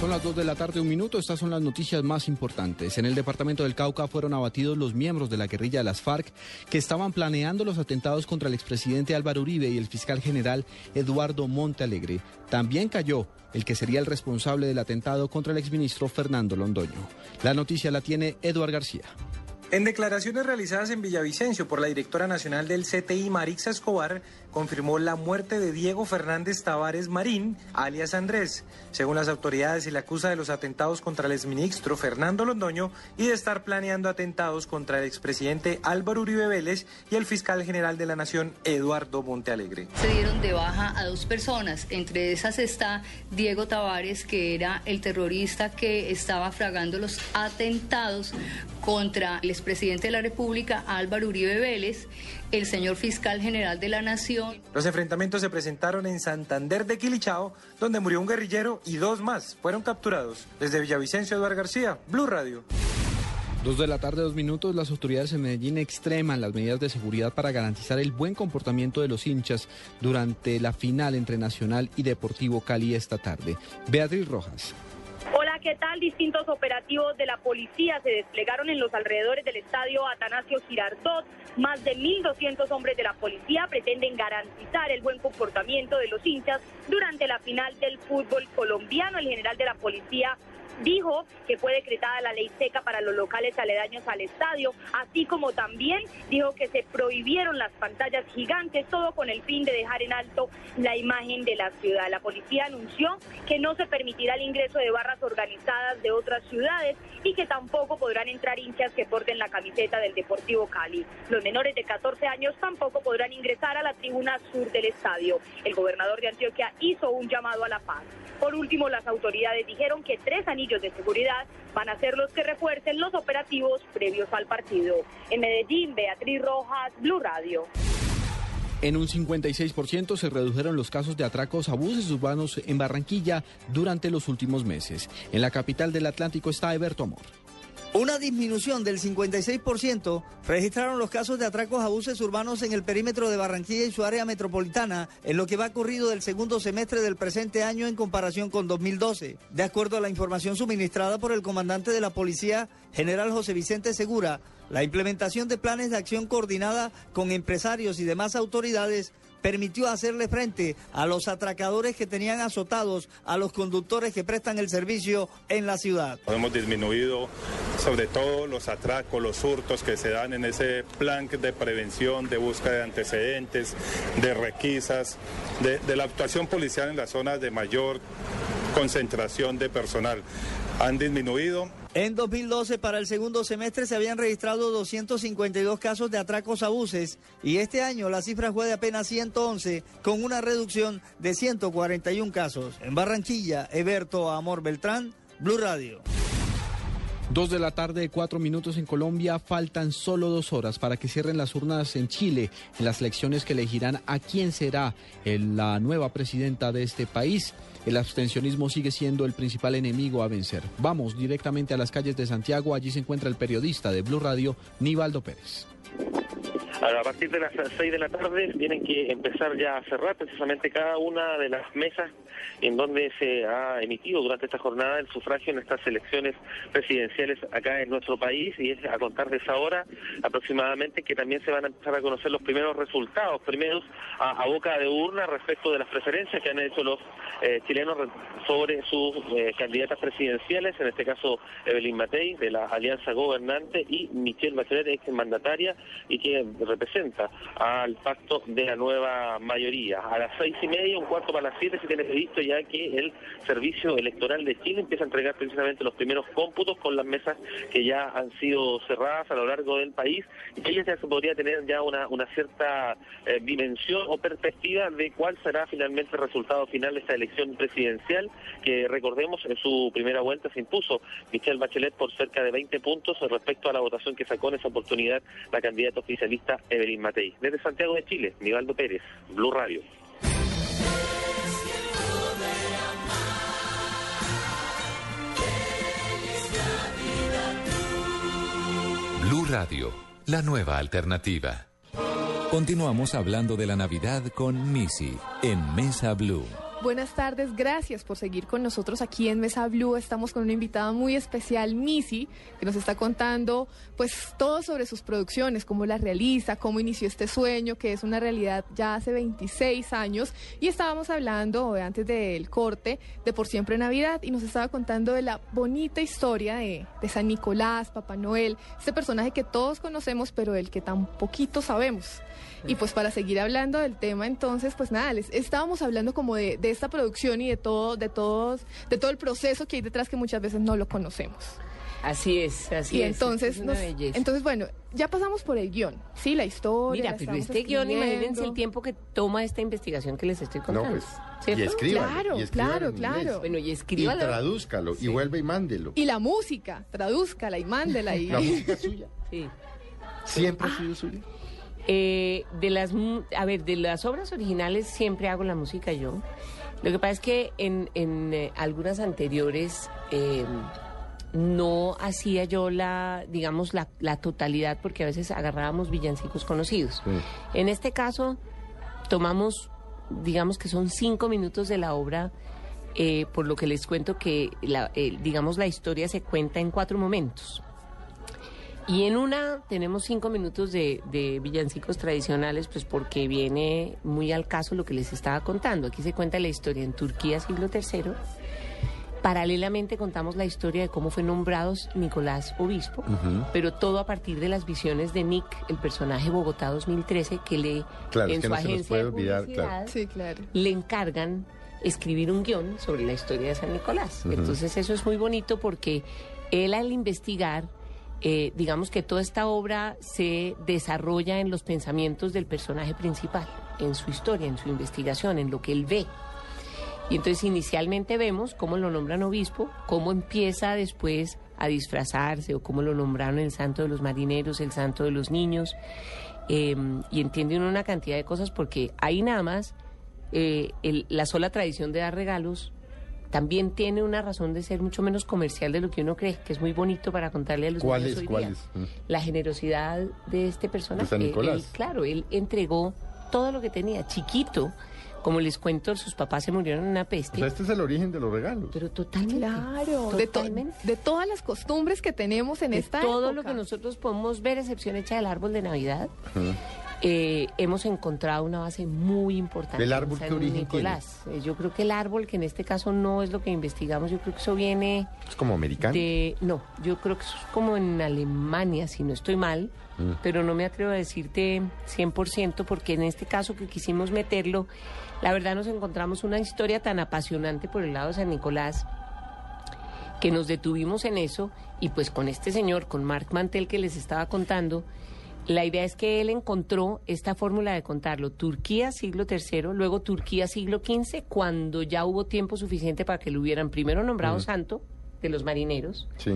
Son las 2 de la tarde, un minuto. Estas son las noticias más importantes. En el departamento del Cauca fueron abatidos los miembros de la guerrilla de las FARC que estaban planeando los atentados contra el expresidente Álvaro Uribe y el fiscal general Eduardo Montealegre. También cayó el que sería el responsable del atentado contra el exministro Fernando Londoño. La noticia la tiene Eduard García. En declaraciones realizadas en Villavicencio por la directora nacional del CTI, Marixa Escobar, confirmó la muerte de Diego Fernández Tavares Marín, alias Andrés. Según las autoridades, se le acusa de los atentados contra el exministro Fernando Londoño y de estar planeando atentados contra el expresidente Álvaro Uribe Vélez y el fiscal general de la Nación, Eduardo Montealegre. Se dieron de baja a dos personas, entre esas está Diego Tavares, que era el terrorista que estaba fragando los atentados contra el expresidente de la República, Álvaro Uribe Vélez, el señor fiscal general de la Nación. Los enfrentamientos se presentaron en Santander de Quilichao, donde murió un guerrillero y dos más fueron capturados. Desde Villavicencio, Eduardo García, Blue Radio. Dos de la tarde, dos minutos, las autoridades en Medellín extreman las medidas de seguridad para garantizar el buen comportamiento de los hinchas durante la final entre Nacional y Deportivo Cali esta tarde. Beatriz Rojas. Hola, ¿qué tal? Distintos operativos de la policía se desplegaron en los alrededores del estadio Atanasio Girardot. Más de 1.200 hombres de la policía pretenden garantizar el buen comportamiento de los hinchas durante la final del fútbol colombiano. El general de la policía dijo que fue decretada la ley seca para los locales aledaños al estadio, así como también dijo que se prohibieron las pantallas gigantes, todo con el fin de dejar en alto la imagen de la ciudad. La policía anunció que no se permitirá el ingreso de barras organizadas de otras ciudades y que tampoco podrán entrar hinchas que porten la camiseta del Deportivo Cali. Los menores de 14 años tampoco podrán ingresar a la tribuna sur del estadio. El gobernador de Antioquia hizo un llamado a la paz. Por último, las autoridades dijeron que tres anillos de seguridad van a ser los que refuercen los operativos previos al partido. En Medellín, Beatriz Rojas, Blue Radio. En un 56% se redujeron los casos de atracos a buses urbanos en Barranquilla durante los últimos meses. En la capital del Atlántico está Eberto Amor. Una disminución del 56% registraron los casos de atracos a buses urbanos en el perímetro de Barranquilla y su área metropolitana en lo que va corrido del segundo semestre del presente año en comparación con 2012. De acuerdo a la información suministrada por el comandante de la policía, general José Vicente Segura, la implementación de planes de acción coordinada con empresarios y demás autoridades permitió hacerle frente a los atracadores que tenían azotados a los conductores que prestan el servicio en la ciudad. Hemos disminuido sobre todo los atracos, los hurtos que se dan en ese plan de prevención, de búsqueda de antecedentes, de requisas, de, de la actuación policial en las zonas de mayor concentración de personal. Han disminuido en 2012, para el segundo semestre, se habían registrado 252 casos de atracos a buses y este año la cifra fue de apenas 111, con una reducción de 141 casos. En Barranquilla, Eberto Amor Beltrán, Blue Radio. Dos de la tarde, cuatro minutos en Colombia. Faltan solo dos horas para que cierren las urnas en Chile en las elecciones que elegirán a quién será la nueva presidenta de este país. El abstencionismo sigue siendo el principal enemigo a vencer. Vamos directamente a las calles de Santiago. Allí se encuentra el periodista de Blue Radio, Nivaldo Pérez. A partir de las 6 de la tarde tienen que empezar ya a cerrar precisamente cada una de las mesas en donde se ha emitido durante esta jornada el sufragio en estas elecciones presidenciales acá en nuestro país y es a contar de esa hora aproximadamente que también se van a empezar a conocer los primeros resultados, primeros a, boca de urna respecto de las preferencias que han hecho los eh, chilenos sobre sus eh, candidatas presidenciales, en este caso Evelyn Matei de la Alianza Gobernante y Michelle Bachelet, ex mandataria y que representa al pacto de la nueva mayoría. A las seis y media, un cuarto para las siete, se tiene previsto ya que el Servicio Electoral de Chile empieza a entregar precisamente los primeros cómputos con las mesas que ya han sido cerradas a lo largo del país y que ya se podría tener ya una, cierta eh, dimensión o perspectiva de cuál será finalmente el resultado final de esta elección presidencial, que recordemos en su primera vuelta se impuso Michelle Bachelet por cerca de 20 puntos respecto a la votación que sacó en esa oportunidad la candidata oficialista Evelyn Matei. Desde Santiago de Chile, Nivaldo Pérez, Blue Radio. Blue Radio, la nueva alternativa. Continuamos hablando de la Navidad con Missy en Mesa Blue. Buenas tardes, gracias por seguir con nosotros aquí en Mesa Blue. Estamos con una invitada muy especial, Missy, que nos está contando pues todo sobre sus producciones, cómo las realiza, cómo inició este sueño, que es una realidad ya hace 26 años. Y estábamos hablando eh, antes del corte de Por Siempre Navidad y nos estaba contando de la bonita historia de, San Nicolás, Papá Noel, este personaje que todos conocemos, pero del que tan poquito sabemos. Y pues para seguir hablando del tema, entonces, pues nada, les estábamos hablando como de esta producción y de todo, de todos, de todo el proceso que hay detrás que muchas veces no lo conocemos. Así es, así y es. entonces, es nos- entonces bueno, ya pasamos por el guion, sí, la historia. Mira, la pero estamos este guion, imagínense el tiempo que toma esta investigación que les estoy contando. pues, ¿Cierto? y escríbalo, Claro, y escríbalo claro, claro. Bueno, y Y escríbalo. tradúzcalo, y vuelve y mándelo. Y la música, tradúzcala y mándela y... La música es suya. Sí. Siempre ha sido suya. Eh, de las, mu- a ver, de las obras originales siempre hago la música yo. Lo que pasa es que en, en, eh, algunas anteriores eh, no hacía yo la, digamos, la, la totalidad porque a veces agarrábamos villancicos conocidos. En este caso tomamos, digamos que son cinco minutos de la obra, eh, por lo que les cuento que, la, eh, digamos, la historia se cuenta en cuatro momentos. Y en una tenemos cinco minutos de, de villancicos tradicionales, pues porque viene muy al caso lo que les estaba contando. Aquí se cuenta la historia en Turquía, siglo III. Paralelamente contamos la historia de cómo fue nombrado Nicolás obispo, pero todo a partir de las visiones de Nick, el personaje Bogotá 2013, que le Claro, es en que su no agencia puede de olvidar, publicidad claro. Sí, claro. le encargan escribir un guion sobre la historia de San Nicolás. Entonces eso es muy bonito porque él al investigar, eh, digamos que toda esta obra se desarrolla en los pensamientos del personaje principal, en su historia, en su investigación, en lo que él ve. Y entonces inicialmente vemos cómo lo nombran obispo, cómo empieza después a disfrazarse o cómo lo nombraron el santo de los marineros, el santo de los niños. eh, y entiende una cantidad de cosas porque ahí nada más eh, la sola tradición de dar regalos también tiene una razón de ser mucho menos comercial de lo que uno cree, que es muy bonito para contarle a los ¿Cuál niños es? hoy ¿Cuál día. es? Mm. La generosidad de este personaje. De San Nicolás. Él- claro, él entregó todo lo que tenía, chiquito. Como les cuento, sus papás se murieron en una O peste. sea, este es el origen de los regalos. Pero totalmente. Claro, de, to- Totalmente. de todas las costumbres que tenemos en De esta todo época. lo que nosotros podemos ver, excepción hecha del árbol de Navidad, Ujú. Eh, hemos encontrado una base muy importante. ¿El árbol qué origen Nicolás. Eh, Yo creo que el árbol, que en este caso no es lo que investigamos, yo creo que eso viene Es como americano. de... No, yo creo que eso es como en Alemania, si no estoy mal, Mm. pero no me atrevo a decirte 100% porque en este caso que quisimos meterlo, la verdad nos encontramos una historia tan apasionante por el lado de San Nicolás que nos detuvimos en eso y pues con este señor, con Marc Mantel que les estaba contando, la idea es que él encontró esta fórmula de contarlo, Turquía siglo III, luego Turquía siglo XV, cuando ya hubo tiempo suficiente para que lo hubieran primero nombrado santo de los marineros, Sí.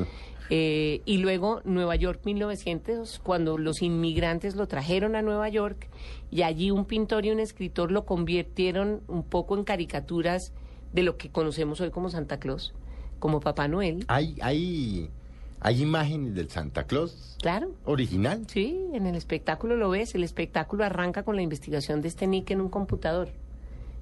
eh, y luego Nueva York 1900, cuando los inmigrantes lo trajeron a Nueva York y allí un pintor y un escritor lo convirtieron un poco en caricaturas de lo que conocemos hoy como Santa Claus, como Papá Noel. Hay, hay, hay imágenes del Santa Claus Claro. original. Sí, en el espectáculo lo ves. El espectáculo arranca con la investigación de este Nick en un computador.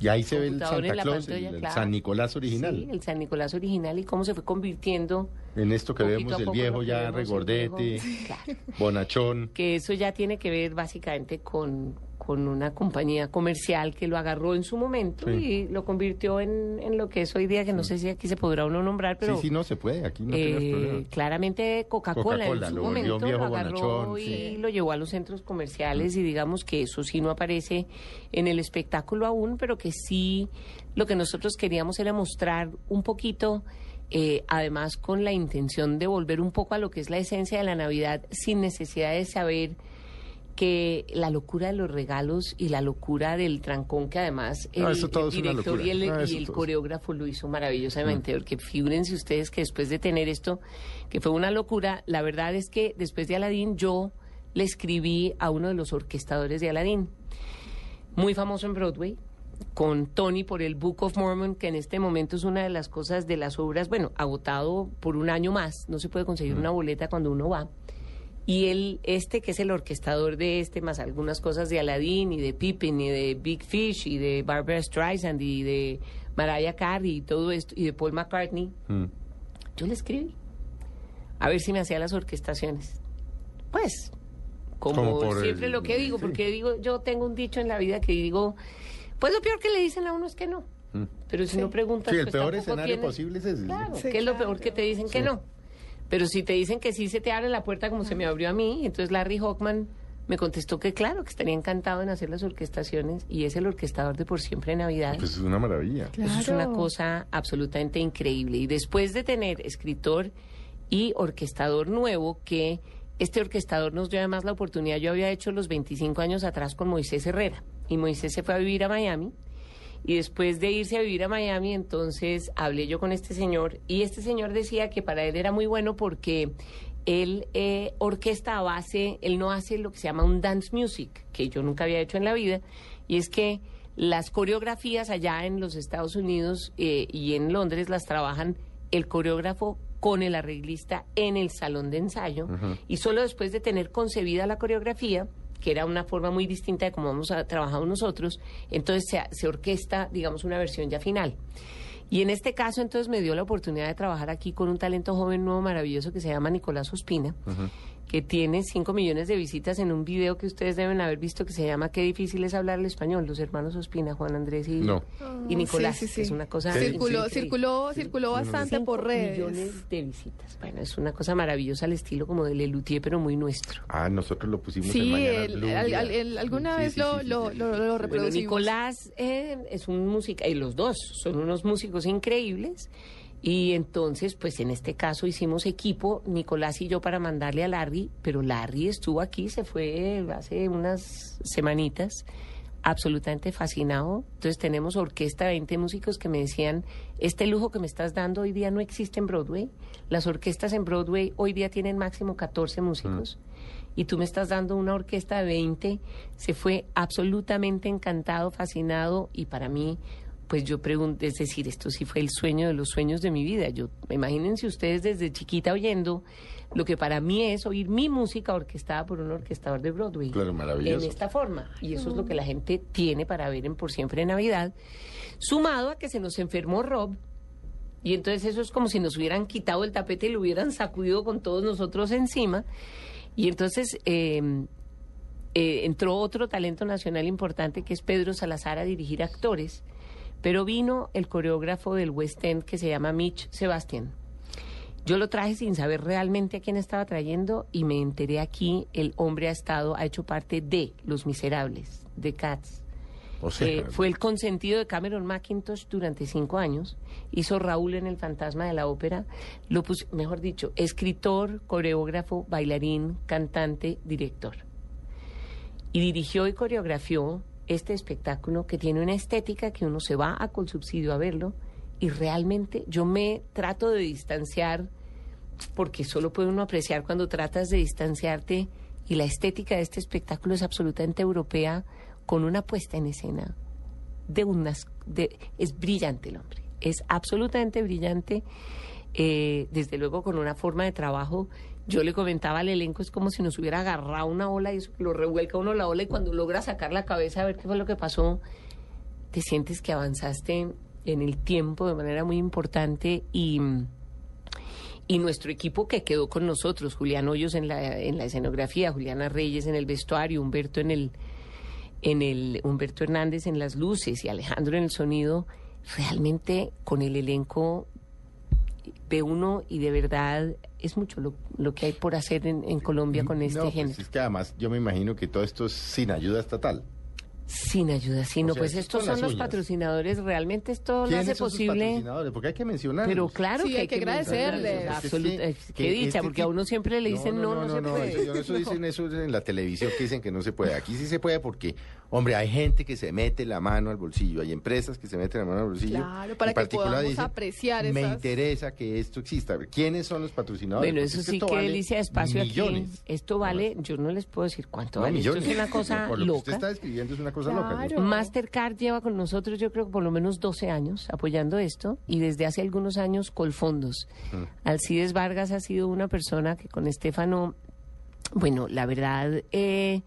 Y ahí se ve el Santa la Claus, pantalla, el, el claro. San Nicolás original. Sí, el San Nicolás original y cómo se fue convirtiendo. En esto que vemos el viejo ya el regordete. Claro. bonachón. que eso ya tiene que ver básicamente con, con una compañía comercial que lo agarró en su momento Sí. y lo convirtió en, en lo que es hoy día, que no sé si aquí se podrá uno nombrar, pero sí, sí, no se puede, aquí no eh, claramente Coca-Cola, en su lo momento viejo lo agarró bonachón, y sí. lo llevó a los centros comerciales y digamos que eso sí no aparece en el espectáculo aún, pero que sí lo que nosotros queríamos era mostrar un poquito eh, además con la intención de volver un poco a lo que es la esencia de la Navidad sin necesidad de saber que la locura de los regalos y la locura del trancón que además el, todo el director y el, y es- coreógrafo lo hizo maravillosamente, porque figúrense ustedes que después de tener esto, que fue una locura, la verdad es que después de Aladín yo le escribí a uno de los orquestadores de Aladín, muy famoso en Broadway, con Tony por el Book of Mormon, que en este momento es una de las cosas de las obras, bueno, agotado por un año más, no se puede conseguir una boleta cuando uno va. Y él, este que es el orquestador de este, más algunas cosas de Aladdin y de Pippin y de Big Fish y de Barbara Streisand y de Mariah Carey y todo esto y de Paul McCartney, Mm. yo le escribí a ver si me hacía las orquestaciones. Pues, como, siempre el- lo que digo, sí. porque digo, yo tengo un dicho en la vida que digo, pues lo peor que le dicen a uno es que no. Mm. Pero si no preguntas, Sí, el pues peor escenario posible es ese. Claro, Sí. que es lo peor que te dicen que no. Pero si te dicen que sí, se te abre la puerta como se me abrió a mí. Entonces Larry Hockman me contestó que claro, que estaría encantado en hacer las orquestaciones y es el orquestador de Por Siempre Navidad. Pues es una maravilla. Eso es una cosa absolutamente increíble. Y después de tener escritor y orquestador nuevo, que este orquestador nos dio además la oportunidad, yo había hecho los 25 años atrás con Moisés Herrera, y Moisés se fue a vivir a Miami, y después de irse a vivir a Miami, entonces hablé yo con este señor, y este señor decía que para él era muy bueno porque él eh, orquesta a base, él no hace lo que se llama un dance music, que yo nunca había hecho en la vida, y es que las coreografías allá en los Estados Unidos eh, y en Londres las trabajan el coreógrafo con el arreglista en el salón de ensayo y solo después de tener concebida la coreografía, que era una forma muy distinta de cómo vamos a trabajar nosotros, entonces se, se orquesta, digamos, una versión ya final. Y en este caso, entonces, me dio la oportunidad de trabajar aquí con un talento joven nuevo maravilloso que se llama Nicolás Ospina, que tiene 5 millones de visitas en un video que ustedes deben haber visto que se llama Qué difícil es hablar el español, los hermanos Ospina, Juan Andrés y, No. y Nicolás. Sí, sí, sí. Es una cosa Circuló, circuló, circuló bastante Cinco por redes. millones de visitas. Bueno, es una cosa maravillosa al estilo como de Lelutier, pero muy nuestro. Ah, nosotros lo pusimos en Mañana el- Blue. al- al- el- alguna Sí, vez sí, lo, sí, sí, lo, sí. lo, lo Bueno, reproducimos. Nicolás eh, es un músico, y los dos son unos músicos increíbles. Y entonces, pues en este caso hicimos equipo, Nicolás y yo, para mandarle a Larry, pero Larry estuvo aquí, se fue hace unas semanitas, absolutamente fascinado. Entonces tenemos orquesta, 20 músicos que me decían, este lujo que me estás dando hoy día no existe en Broadway. Las orquestas en Broadway hoy día tienen máximo 14 músicos. Y tú me estás dando una orquesta de 20. Se fue absolutamente encantado, fascinado y para mí pues yo pregunto, es decir, esto sí fue el sueño de los sueños de mi vida. Yo, imagínense ustedes desde chiquita oyendo lo que para mí es oír mi música orquestada por un orquestador de Broadway. Claro, maravilloso. En esta forma. Y eso es lo que la gente tiene para ver en Por Siempre Navidad. Sumado a que se nos enfermó Rob. Y entonces eso es como si nos hubieran quitado el tapete y lo hubieran sacudido con todos nosotros encima. Y entonces eh, eh, entró otro talento nacional importante que es Pedro Salazar a dirigir actores. Pero vino el coreógrafo del West End que se llama Mitch Sebastian. Yo lo traje sin saber realmente a quién estaba trayendo y me enteré aquí, el hombre ha estado, ha hecho parte de Los Miserables, de Cats. O sea, Eh, fue el consentido de Cameron McIntosh durante cinco años. Hizo Raúl en El Fantasma de la Ópera. Lo pus- mejor dicho, escritor, coreógrafo, bailarín, cantante, director. Y dirigió y coreografió este espectáculo que tiene una estética que uno se va a con subsidio a verlo y realmente yo me trato de distanciar porque solo puede uno apreciar cuando tratas de distanciarte y la estética de este espectáculo es absolutamente europea con una puesta en escena de unas es brillante el hombre es absolutamente brillante eh, desde luego con una forma de trabajo yo le comentaba al elenco es como si nos hubiera agarrado una ola y eso lo revuelca uno la ola y cuando logra sacar la cabeza a ver qué fue lo que pasó te sientes que avanzaste en el tiempo de manera muy importante y y nuestro equipo que quedó con nosotros, Julián Hoyos en la, en la escenografía, Juliana Reyes en el vestuario, Humberto en el, en el, Humberto Hernández en las luces y Alejandro en el sonido, realmente con el elenco ve uno y de verdad es mucho lo, lo que hay por hacer en, en Colombia con este no, pues género. es que además yo me imagino que todo esto es sin ayuda estatal. Sin ayuda, sí, no, sea, pues esto es estos son los uñas. patrocinadores, realmente esto lo ¿Quiénes hace son sus posible. patrocinadores? Porque hay que mencionarlos. Pero claro Sí, que hay que Es qué dicha, este porque a uno siempre le dicen no, no, se puede. Eso, eso dicen eso en la televisión que dicen que no se puede. Aquí sí se puede porque, hombre, hay gente que se mete la mano al bolsillo, hay empresas que se meten la mano al bolsillo. Claro, para En que particular podamos dicen, apreciar Me esas- interesa que esto exista. ¿Quiénes son los patrocinadores? Bueno, eso es que sí, vale delicia de espacio millones. aquí. Esto vale, yo no les puedo decir cuánto No, vale. millones. Esto es una cosa Por lo que usted loca. está describiendo es una cosa loca. ¿no? Mastercard lleva con nosotros, yo creo que por lo menos 12 años apoyando esto y desde hace algunos años Colfondos. Mm. Alcides Vargas ha sido una persona que con Estefano bueno, la verdad, eh,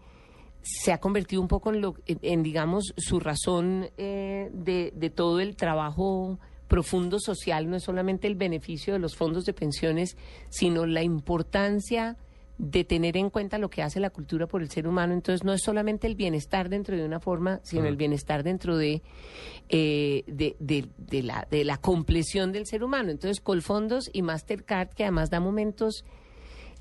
se ha convertido un poco en, lo, en, en, digamos, su razón eh, de, de todo el trabajo profundo social, no es solamente el beneficio de los fondos de pensiones, sino la importancia de tener en cuenta lo que hace la cultura por el ser humano. Entonces, no es solamente el bienestar dentro de una forma, sino el bienestar dentro de, eh, de, de, de la, de la compleción del ser humano. Entonces, Colfondos y Mastercard, que además da momentos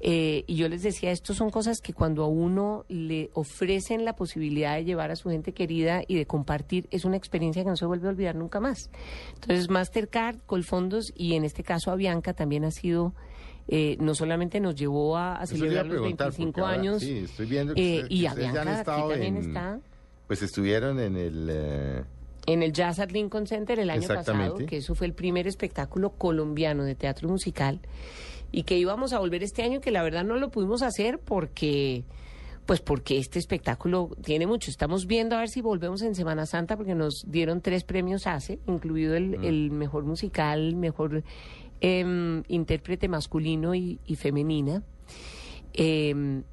eh, y yo les decía, esto son cosas que cuando a uno le ofrecen la posibilidad de llevar a su gente querida y de compartir, es una experiencia que no se vuelve a olvidar nunca más. Entonces, Mastercard, Colfondos y en este caso Avianca también ha sido... Eh, no solamente nos llevó a, a celebrar los 25 ahora, años sí, estoy viendo que eh, usted- y ya han Avianca aquí también en- está. Pues estuvieron en el... eh, en el Jazz at Lincoln Center el año pasado, que eso fue el primer espectáculo colombiano de teatro musical y que íbamos a volver este año, que la verdad no lo pudimos hacer porque pues porque este espectáculo tiene mucho. Estamos viendo a ver si volvemos en Semana Santa porque nos dieron tres premios ACE, incluido el, Mm. el mejor musical, mejor em, intérprete masculino y, y femenina. Em,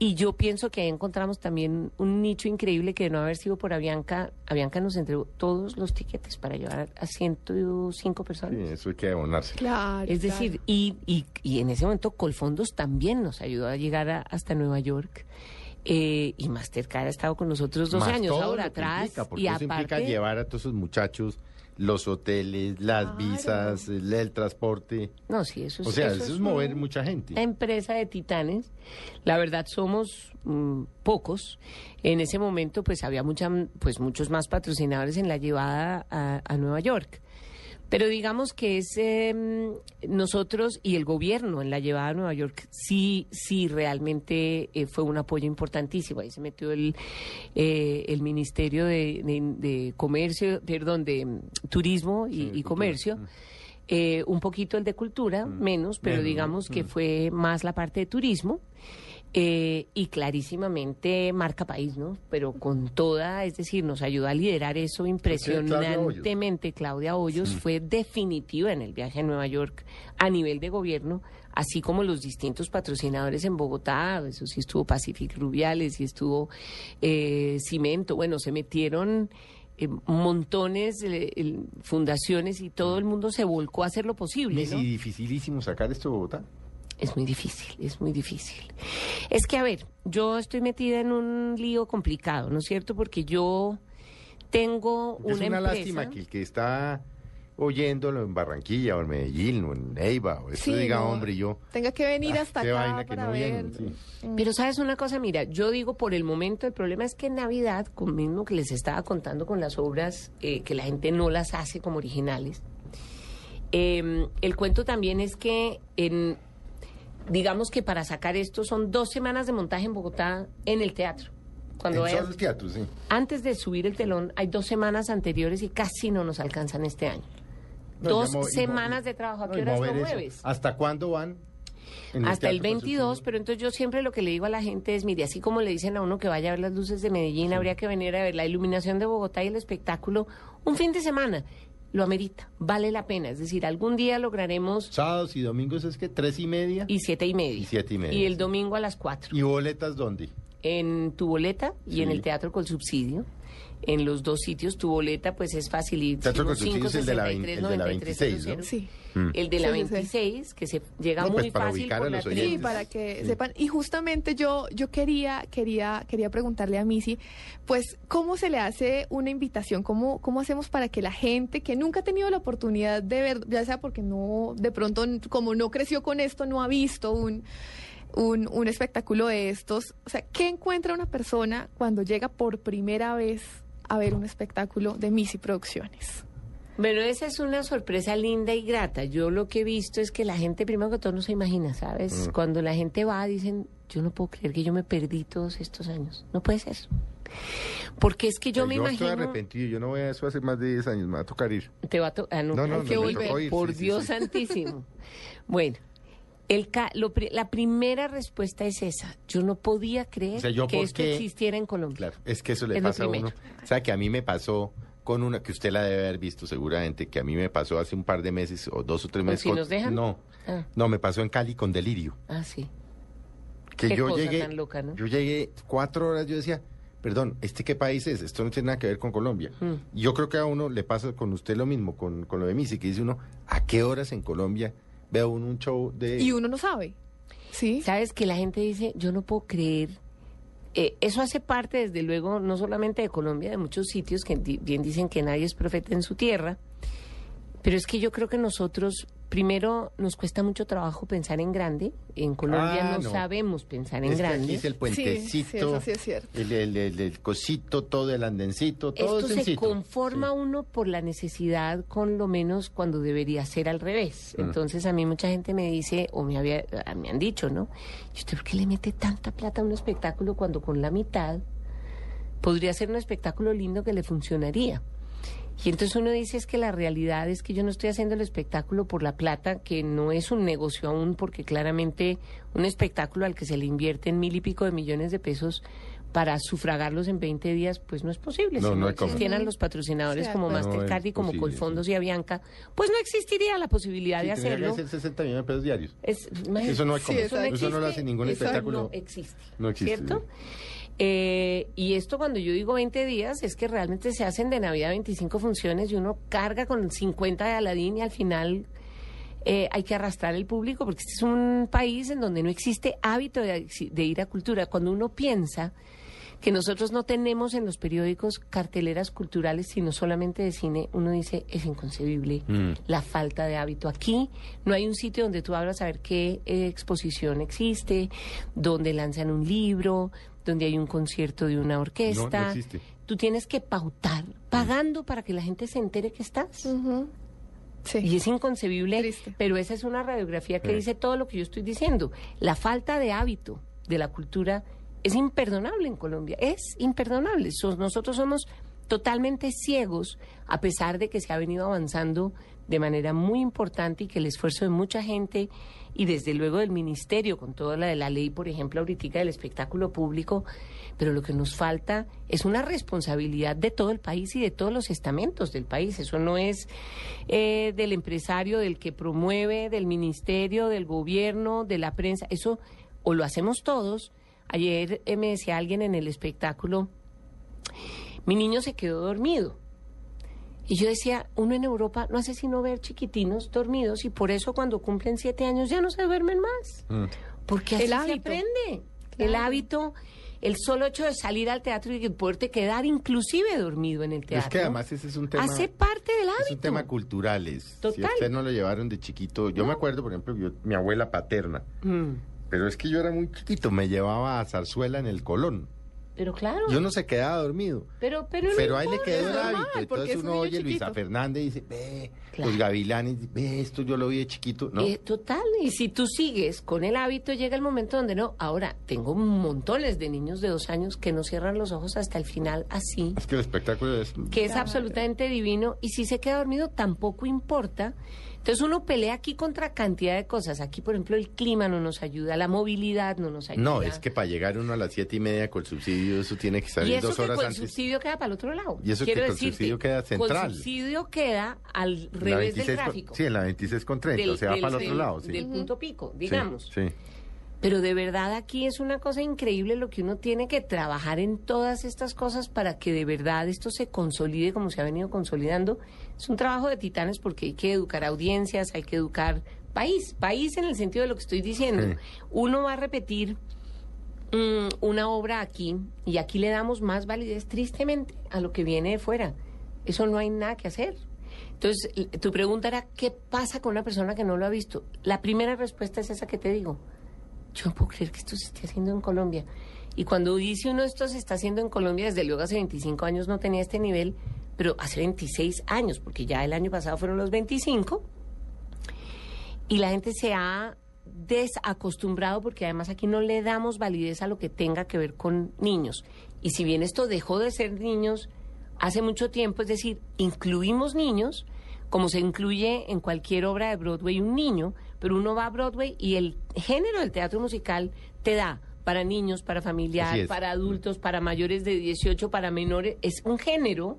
y yo pienso que ahí encontramos también un nicho increíble que de no haber sido por Avianca, Avianca nos entregó todos los tiquetes para llevar a 105 personas. sí, eso hay que abonarse. Claro. Es decir, y, y, y en ese momento Colfondos también nos ayudó a llegar a- hasta Nueva York. eh, y Mastercard ha estado con nosotros dos años todo ahora lo que atrás. implica, porque y eso implica aparte, llevar a todos esos muchachos los hoteles, las visas, el, el transporte. No, sí, eso es O sea, eso eso es mover mucha gente. empresa de titanes. La verdad somos mm, pocos. En ese momento pues había mucha, pues muchos más patrocinadores en la llevada a, a Nueva York. Pero digamos que es em, nosotros y el gobierno en la llevada a Nueva York sí, sí realmente eh, fue un apoyo importantísimo. Ahí se metió el, eh, el Ministerio de, de- de Comercio, perdón, de mm, Turismo y, y Comercio. Eh, un poquito el de cultura, menos, pero Menos, ¿no? digamos que Mm. fue más la parte de turismo. Eh, y clarísimamente marca país, ¿no? Pero con toda, es decir, nos ayudó a liderar eso impresionantemente. Claudia Hoyos fue definitiva en el viaje a Nueva York a nivel de gobierno, así como los distintos patrocinadores en Bogotá, eso sí estuvo Pacific Rubiales y estuvo eh, Cimento, bueno, se metieron eh, montones de eh, fundaciones y todo el mundo se volcó a hacer lo posible. Es ¿no? dificilísimo sacar esto de Bogotá. Es muy difícil, es muy difícil. Es que, a ver, yo estoy metida en un lío complicado, ¿no es cierto? Porque yo tengo Es una, una empresa... lástima que el que está oyéndolo en Barranquilla o en Medellín o en Neiva o eso Sí, diga, no. hombre, yo... Tenga que venir Ah, hasta qué acá vaina que para no ver. vienen, sí. Mm. Pero sabes una cosa, mira, yo digo por el momento, el problema es que en Navidad, con mismo que les estaba contando con las obras, eh, que la gente no las hace como originales, eh, el cuento también es que en, digamos que para sacar esto son dos semanas de montaje en Bogotá en el teatro. Cuando en vayas- solo el teatro, sí. antes de subir el telón, hay dos semanas anteriores y casi no nos alcanzan este año. No, dos semanas de trabajo. ¿A qué y horas mover lo eso. mueves? ¿Hasta cuándo van? en Hasta el teatro 22, pero entonces yo siempre lo que le digo a la gente es, mire, así como le dicen a uno que vaya a ver las luces de Medellín, habría que venir a ver la iluminación de Bogotá y el espectáculo un fin de semana. Lo amerita, vale la pena. Es decir, algún día lograremos... Sábados y domingos es que tres y media. Y siete y media. Y siete y media. Y el domingo a las cuatro. ¿Y boletas dónde? En tu boleta y en el Teatro con Subsidio. En los dos sitios, tu boleta pues es facilísimo. Teatro con Subsidio es el de la vein- 563, el de la 93, 26, ¿no? Sí. Mm. El de la Sí, sí, sí. 26, que se llega No, pues, muy para fácil por la. Sí, para que Sí. sepan. Y justamente yo, yo quería, quería, quería preguntarle a Missy, pues, ¿cómo se le hace una invitación? ¿Cómo, ¿Cómo hacemos para que la gente que nunca ha tenido la oportunidad de ver, ya sea porque no, de pronto, como no creció con esto, no ha visto un, un, un espectáculo de estos? O sea, ¿qué encuentra una persona cuando llega por primera vez a ver un espectáculo de Missy Producciones? Bueno, esa es una sorpresa linda y grata. Yo lo que he visto es que la gente, primero que todo, no se imagina, ¿sabes? Mm. Cuando la gente va, dicen, yo no puedo creer que yo me perdí todos estos años. No puede ser. Porque es que yo Pues me yo imagino... estoy arrepentido, yo no voy a eso hace más de 10 años, me va a tocar ir. Te va a to- ah, no, No, no, hay no, que me tocó ir, Por sí, sí, Dios sí. santísimo. Bueno, el ca- lo pri- la primera respuesta es esa. Yo no podía creer O sea, yo que esto existiera en Colombia. Claro, es que eso le Es pasa a uno. O sea, que a mí me pasó con una que usted la debe haber visto seguramente, que a mí me pasó hace un par de meses o dos o tres ¿Con meses. si con- nos dejan? No, Ah, no, me pasó en Cali con Delirio. ah, sí. Que Qué yo cosa llegué, tan loca, ¿no? yo llegué cuatro horas, yo decía, perdón, ¿este qué país es? Esto no tiene nada que ver con Colombia. Mm. Yo creo que a uno le pasa con usted lo mismo, con, con lo de Missy, que dice uno, ¿a qué horas en Colombia veo uno un show de... Y uno no sabe. Sí. Sabes que la gente dice, yo no puedo creer. Eh, eso hace parte, desde luego, no solamente de Colombia, de muchos sitios que di- bien dicen que nadie es profeta en su tierra. Pero es que yo creo que nosotros, primero, nos cuesta mucho trabajo pensar en grande. En Colombia Ah, no, no. sabemos pensar en Es que aquí grande. es el puentecito, Sí, sí, eso sí es cierto. el, el- el- el cosito, todo el andencito, todo Esto se sencito. conforma uno por la necesidad con lo menos cuando debería ser al revés. Mm. Entonces a mí mucha gente me dice, o me, había, ah, me han dicho, ¿no? ¿Y usted por qué le mete tanta plata a un espectáculo cuando con la mitad podría ser un espectáculo lindo que le funcionaría? Y entonces uno dice es que la realidad es que yo no estoy haciendo el espectáculo por la plata, que no es un negocio aún, porque claramente un espectáculo al que se le invierten mil y pico de millones de pesos para sufragarlos en 20 días, pues no es posible. No, si no no existieran los patrocinadores Sí, como. Mastercard No y como posible, Colfondos y Avianca, pues no existiría la posibilidad Sí, de tendría que hacerlo. ser 60 millones de pesos diarios. Es- Eso no hay exacto. Eso no lo hace ningún eso espectáculo. no existe. No existe, ¿Cierto? Eh, y esto cuando yo digo 20 días es que realmente se hacen de Navidad 25 funciones y uno carga con 50 de Aladín y al final eh, hay que arrastrar el público porque este es un país en donde no existe hábito de, de ir a cultura. Cuando uno piensa que nosotros no tenemos en los periódicos carteleras culturales, sino solamente de cine, uno dice, es inconcebible Mm. la falta de hábito. Aquí no hay un sitio donde tú abras a ver qué eh, exposición existe, donde lanzan un libro, donde hay un concierto de una orquesta. No, no existe. Tú tienes que pautar, pagando para que la gente se entere que estás. Sí. Y es inconcebible, Triste. pero esa es una radiografía que Sí. dice todo lo que yo estoy diciendo. La falta de hábito de la cultura es imperdonable en Colombia, es imperdonable. So- nosotros somos totalmente ciegos, a pesar de que se ha venido avanzando de manera muy importante y que el esfuerzo de mucha gente y desde luego del ministerio, con toda la de la ley, por ejemplo, ahorita del espectáculo público, pero lo que nos falta es una responsabilidad de todo el país y de todos los estamentos del país. Eso no es eh, del empresario, del que promueve, del ministerio, del gobierno, de la prensa. Eso o lo hacemos todos. Ayer eh, me decía alguien en el espectáculo, mi niño se quedó dormido. Y yo decía, uno en Europa no hace sino ver chiquitinos dormidos y por eso cuando cumplen siete años ya no se duermen más. Mm. Porque así El se hábito. aprende. El hábito, el solo hecho de salir al teatro y poderte quedar inclusive dormido en el teatro. Es que además ese es un tema... hace parte del hábito. Es un tema cultural. es- Si a usted no lo llevaron de chiquito... Yo me acuerdo, por ejemplo, yo- mi abuela paterna. Mm, Pero es que yo era muy chiquito. Me llevaba a zarzuela en el Colón. Pero claro. Yo no se quedaba dormido. Pero, pero, Pero ahí le quedó el hábito. Entonces es un uno oye Luisa chiquito. Fernández y dice, ve, Claro. los gavilanes, ve, esto yo lo vi de chiquito. ¿no? Eh, total, y si tú sigues con el hábito, llega el momento donde no. Ahora, tengo montones de niños de dos años que no cierran los ojos hasta el final así, Es que el espectáculo es... que es absolutamente divino, y si se queda dormido tampoco importa. Entonces uno pelea aquí contra cantidad de cosas. Aquí, por ejemplo, el clima no nos ayuda, la movilidad no nos ayuda. No, es que para llegar uno a las siete y media con subsidio, eso tiene que y salir eso dos que horas con antes. subsidio queda para el otro lado. Y eso que Quiero con decirte, subsidio queda central. Con subsidio queda al revés 26 del con- gráfico. sí, en la 26 con 30, Del- o sea, va del- para el otro del- lado. Sí. Del punto pico, Sí, digamos. Sí, Pero de verdad aquí es una cosa increíble lo que uno tiene que trabajar en todas estas cosas para que de verdad esto se consolide como se ha venido consolidando. Es un trabajo de titanes porque hay que educar audiencias, hay que educar país, país en el sentido de lo que estoy diciendo. Sí. Uno va a repetir mm, una obra aquí y aquí le damos más validez tristemente a lo que viene de fuera. Eso no hay nada que hacer. Entonces, tu pregunta era, ¿qué pasa con una persona que no lo ha visto? La primera respuesta es esa que te digo. Yo no puedo creer que esto se esté haciendo en Colombia. Y cuando dice uno esto se está haciendo en Colombia, desde luego hace 25 años no tenía este nivel, pero hace 26 años, porque ya el año pasado fueron los 25, y la gente se ha desacostumbrado porque además aquí no le damos validez a lo que tenga que ver con niños. Y si bien esto dejó de ser niños hace mucho tiempo, es decir, incluimos niños, como se incluye en cualquier obra de Broadway un niño, pero uno va a Broadway y el género del teatro musical te da para niños, para familiar, para adultos, para mayores de 18, para menores, es un género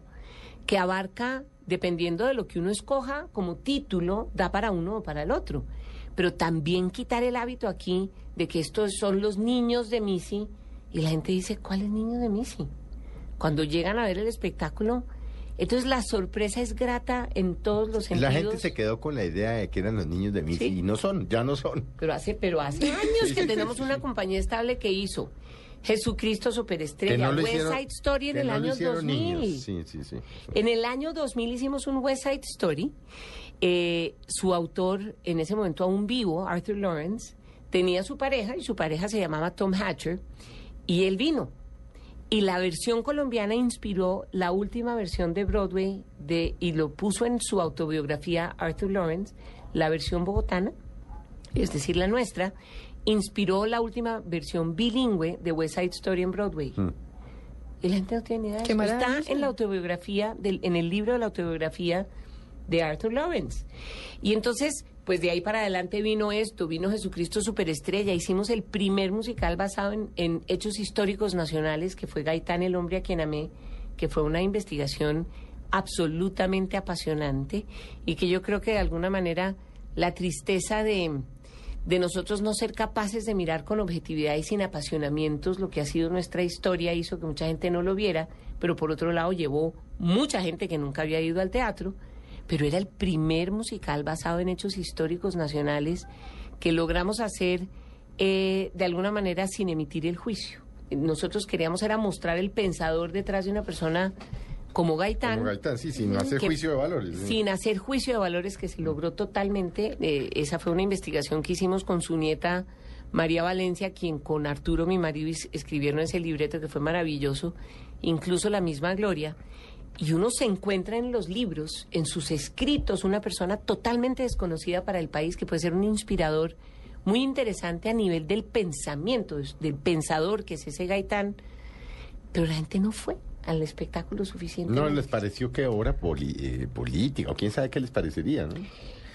que abarca, dependiendo de lo que uno escoja como título, da para uno o para el otro. pero también quitar el hábito aquí de que estos son los niños de Missy y la gente dice, ¿cuáles niños de Missy? Cuando llegan a ver el espectáculo, entonces la sorpresa es grata en todos los sentidos. La gente se quedó con la idea de que eran los niños de Missy y no son, ya no son. Pero hace, pero hace años Sí, que sí, tenemos una compañía estable que hizo Jesucristo Superestrella, no West Side Story en el no año hicieron 2000. niños. Sí, sí, sí. En el año 2000 hicimos un West Side Story. Eh, su autor, en ese momento aún vivo, Arthur Lawrence, tenía su pareja y su pareja se llamaba Tom Hatcher y él vino. Y la versión colombiana inspiró la última versión de Broadway de, y lo puso en su autobiografía Arthur Lawrence, la versión bogotana, es decir, la nuestra, inspiró la última versión bilingüe de West Side Story en Broadway. Y la gente no tiene ni idea. de Qué eso. Está en la autobiografía, del, en el libro de la autobiografía de Arthur Lawrence. Y entonces, pues de ahí para adelante vino esto, vino Jesucristo Superestrella. Hicimos el primer musical basado en, en hechos históricos nacionales, que fue Gaitán, el hombre a quien amé, que fue una investigación absolutamente apasionante y que yo creo que de alguna manera la tristeza de, de nosotros no ser capaces de mirar con objetividad y sin apasionamientos lo que ha sido nuestra historia hizo que mucha gente no lo viera, pero por otro lado llevó mucha gente que nunca había ido al teatro, pero era el primer musical basado en hechos históricos nacionales que logramos hacer eh, de alguna manera sin emitir el juicio. Nosotros queríamos era mostrar el pensador detrás de una persona como Gaitán. Como Gaitán, sí, sin hacer que- juicio de valores. sí. Sin hacer juicio de valores que se logró totalmente. Eh, esa fue una investigación que hicimos con su nieta María Valencia, quien con Arturo, mi marido, es- escribieron ese libreto que fue maravilloso, incluso la misma Gloria. Y uno se encuentra en los libros, en sus escritos, una persona totalmente desconocida para el país, que puede ser un inspirador muy interesante a nivel del pensamiento, del pensador que es ese Gaitán, pero la gente no fue al espectáculo suficiente. No les pareció que obra poli- eh, política, o quién sabe qué les parecería, ¿no?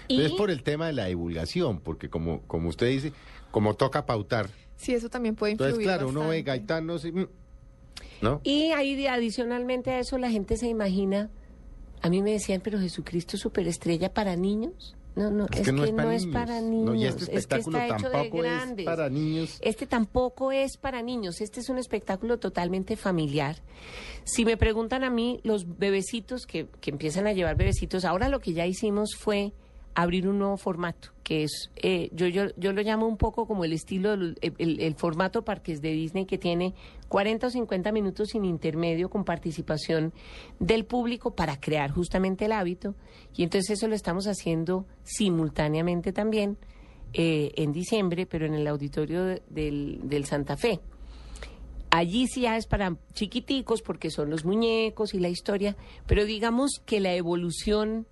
Y- Es por el tema de la divulgación, porque como, como usted dice, como toca pautar, Sí, eso también puede influir. entonces claro, uno ve. Gaetano, sí, mm, ¿no? Y ahí de- adicionalmente a eso la gente se imagina, a mí me decían, pero Jesucristo superestrella para niños. No, no, es, que, no, es, para niños. No, y este es que espectáculo está hecho de tampoco es grandes. para niños. Este tampoco es para niños, este es un espectáculo totalmente familiar. Si me preguntan a mí, los bebecitos que, que empiezan a llevar bebecitos, ahora lo que ya hicimos fue abrir un nuevo formato, que es, eh, yo, yo, yo lo llamo un poco como el estilo, del- el, el- formato parques de Disney que tiene 40 o 50 minutos sin intermedio con participación del público para crear justamente el hábito. Y entonces eso lo estamos haciendo simultáneamente también eh, en diciembre, pero en el auditorio de- del, del Santa Fe. Allí sí ya es para chiquiticos porque son los muñecos y la historia, pero digamos que la evolución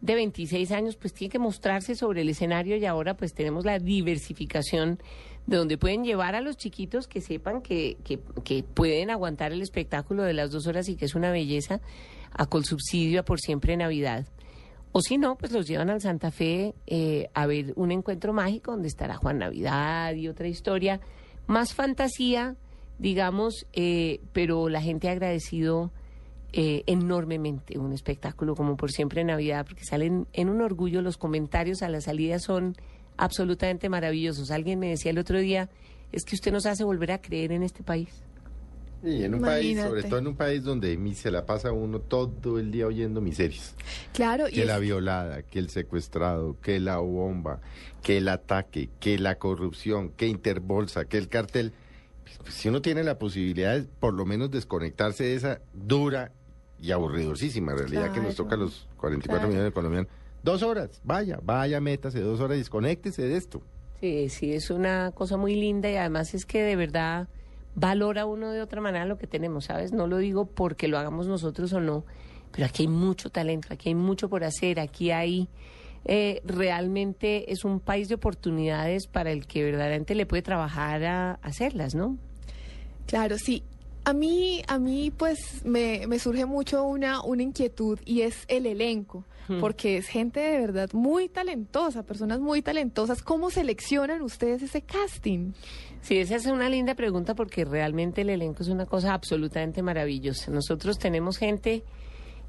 de 26 años pues tiene que mostrarse sobre el escenario y ahora pues tenemos la diversificación de donde pueden llevar a los chiquitos que sepan que, que, pueden aguantar el espectáculo de las dos horas y que es una belleza a Colsubsidio a por siempre Navidad. O si no, pues los llevan al Santa Fe eh, a ver un encuentro mágico donde estará Juan Navidad y otra historia, más fantasía, digamos, eh, pero la gente ha agradecido eh, enormemente un espectáculo como por siempre Navidad, porque salen en un orgullo, los comentarios a la salida son absolutamente maravillosos. Alguien me decía el otro día, es que usted nos hace volver a creer en este país. Y en un país, sobre todo en un país donde se la pasa uno todo el día oyendo miserias. Claro, y Que es- la violada, que el secuestrado, que la bomba, que el ataque, que la corrupción, que Interbolsa, que el cartel. Pues, si uno tiene la posibilidad de por lo menos desconectarse de esa dura y aburridosísima realidad que nos toca a los 44 claro. millones de colombianos, dos horas, vaya, vaya, métase dos horas y desconéctese de esto. Sí, sí, es una cosa muy linda y además es que de verdad valora uno de otra manera lo que tenemos, ¿sabes? No lo digo porque lo hagamos nosotros o no, pero aquí hay mucho talento, aquí hay mucho por hacer, aquí hay... eh, realmente es un país de oportunidades para el que verdaderamente le puede trabajar a hacerlas, ¿no? Claro, sí. A mí, a mí pues me, me surge mucho una, una inquietud y es el elenco, Hmm. porque es gente de verdad muy talentosa, personas muy talentosas. ¿Cómo seleccionan ustedes ese casting? Sí, esa es una linda pregunta porque realmente el elenco es una cosa absolutamente maravillosa. Nosotros tenemos gente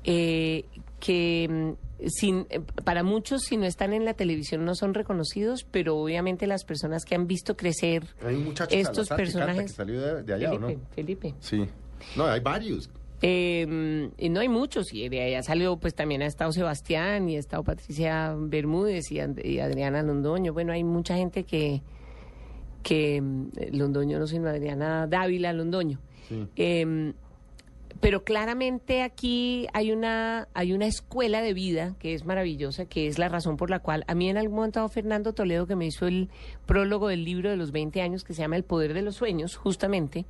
eh, que mm, sin, eh, para muchos si no están en la televisión no son reconocidos, pero obviamente las personas que han visto crecer Hay un estos Salazar que personajes... salió de, de allá, ¿o Felipe, no? Felipe. Sí. No, hay varios. Eh, y no hay muchos, y de allá salió, pues también ha estado Sebastián y ha estado Patricia Bermúdez y, Adriana Londoño. Bueno, hay mucha gente que, que mm, Londoño no sino Adriana Dávila Londoño. Eh, pero claramente aquí hay una, hay una escuela de vida que es maravillosa, que es la razón por la cual a mí en algún momento Fernando Toledo, que me hizo el prólogo del libro de los 20 años, que se llama El Poder de los Sueños, justamente,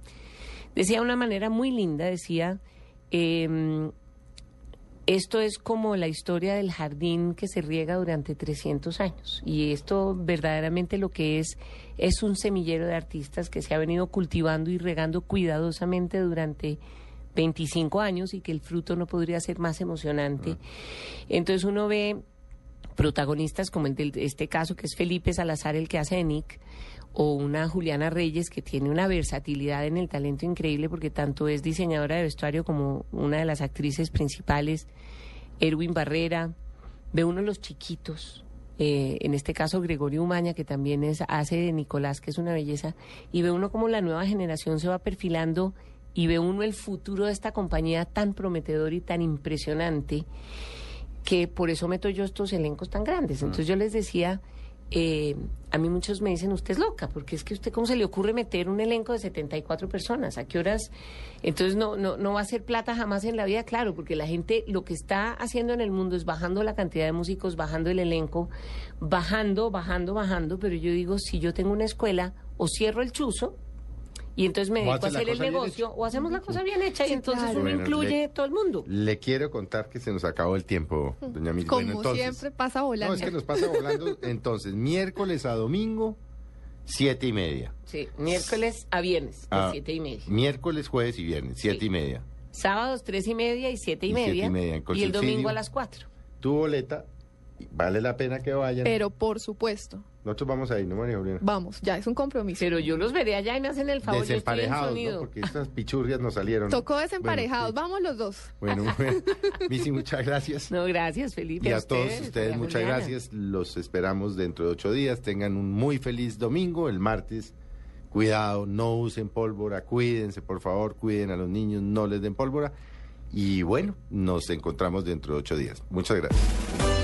decía de una manera muy linda, decía, em, esto es como la historia del jardín que se riega durante 300 años. Y esto verdaderamente lo que es es un semillero de artistas que se ha venido cultivando y regando cuidadosamente durante 25 años y que el fruto no podría ser más emocionante. Entonces uno ve protagonistas como el de este caso, que es Felipe Salazar, el que hace de Nick, o una Juliana Reyes que tiene una versatilidad en el talento increíble porque tanto es diseñadora de vestuario como una de las actrices principales, Erwin Barrera, ve uno de los chiquitos, eh, en este caso Gregorio Umaña, que también es, hace de Nicolás, que es una belleza, y ve uno como la nueva generación se va perfilando y ve uno el futuro de esta compañía tan prometedor y tan impresionante que por eso meto yo estos elencos tan grandes. Entonces yo les decía, eh, a mí muchos me dicen, usted es loca, porque es que usted, ¿cómo se le ocurre meter un elenco de 74 personas? ¿A qué horas? Entonces no, no, no va a ser plata jamás en la vida, claro, porque la gente lo que está haciendo en el mundo es bajando la cantidad de músicos, bajando el elenco, bajando, bajando, bajando, pero yo digo, si yo tengo una escuela, o cierro el chuzo, y entonces me dedico a hacer el negocio, o hacemos la cosa bien hecha, y entonces claro. uno Bueno, incluye le- todo el mundo. Le quiero contar que se nos acabó el tiempo, doña Miriam. Como Bueno, entonces- siempre pasa volando. No, es que nos pasa volando. Entonces, miércoles a domingo, siete y media. Sí, miércoles a viernes, de Ah, siete y media. Miércoles, jueves y viernes, siete y media. Sábados tres y media y siete y, Y siete media. y media, en y el domingo a las cuatro. Tu boleta, vale la pena que vayan. Pero por supuesto, Nosotros vamos ahí, ¿no, María Juliana? vamos, ya es un compromiso. Pero yo los veré allá y me hacen el favor. Desemparejados. ¿no? Porque estas pichurrias nos salieron. Tocó desemparejados, Bueno, vamos los dos. Bueno, bueno. Missy, muchas gracias. No, gracias, Felipe. Y a ustedes, todos ustedes, muchas Juliana. gracias. Los esperamos dentro de ocho días. Tengan un muy feliz domingo. El martes, cuidado, no usen pólvora. Cuídense, por favor. Cuiden a los niños, no les den pólvora. Y bueno, nos encontramos dentro de ocho días. Muchas gracias.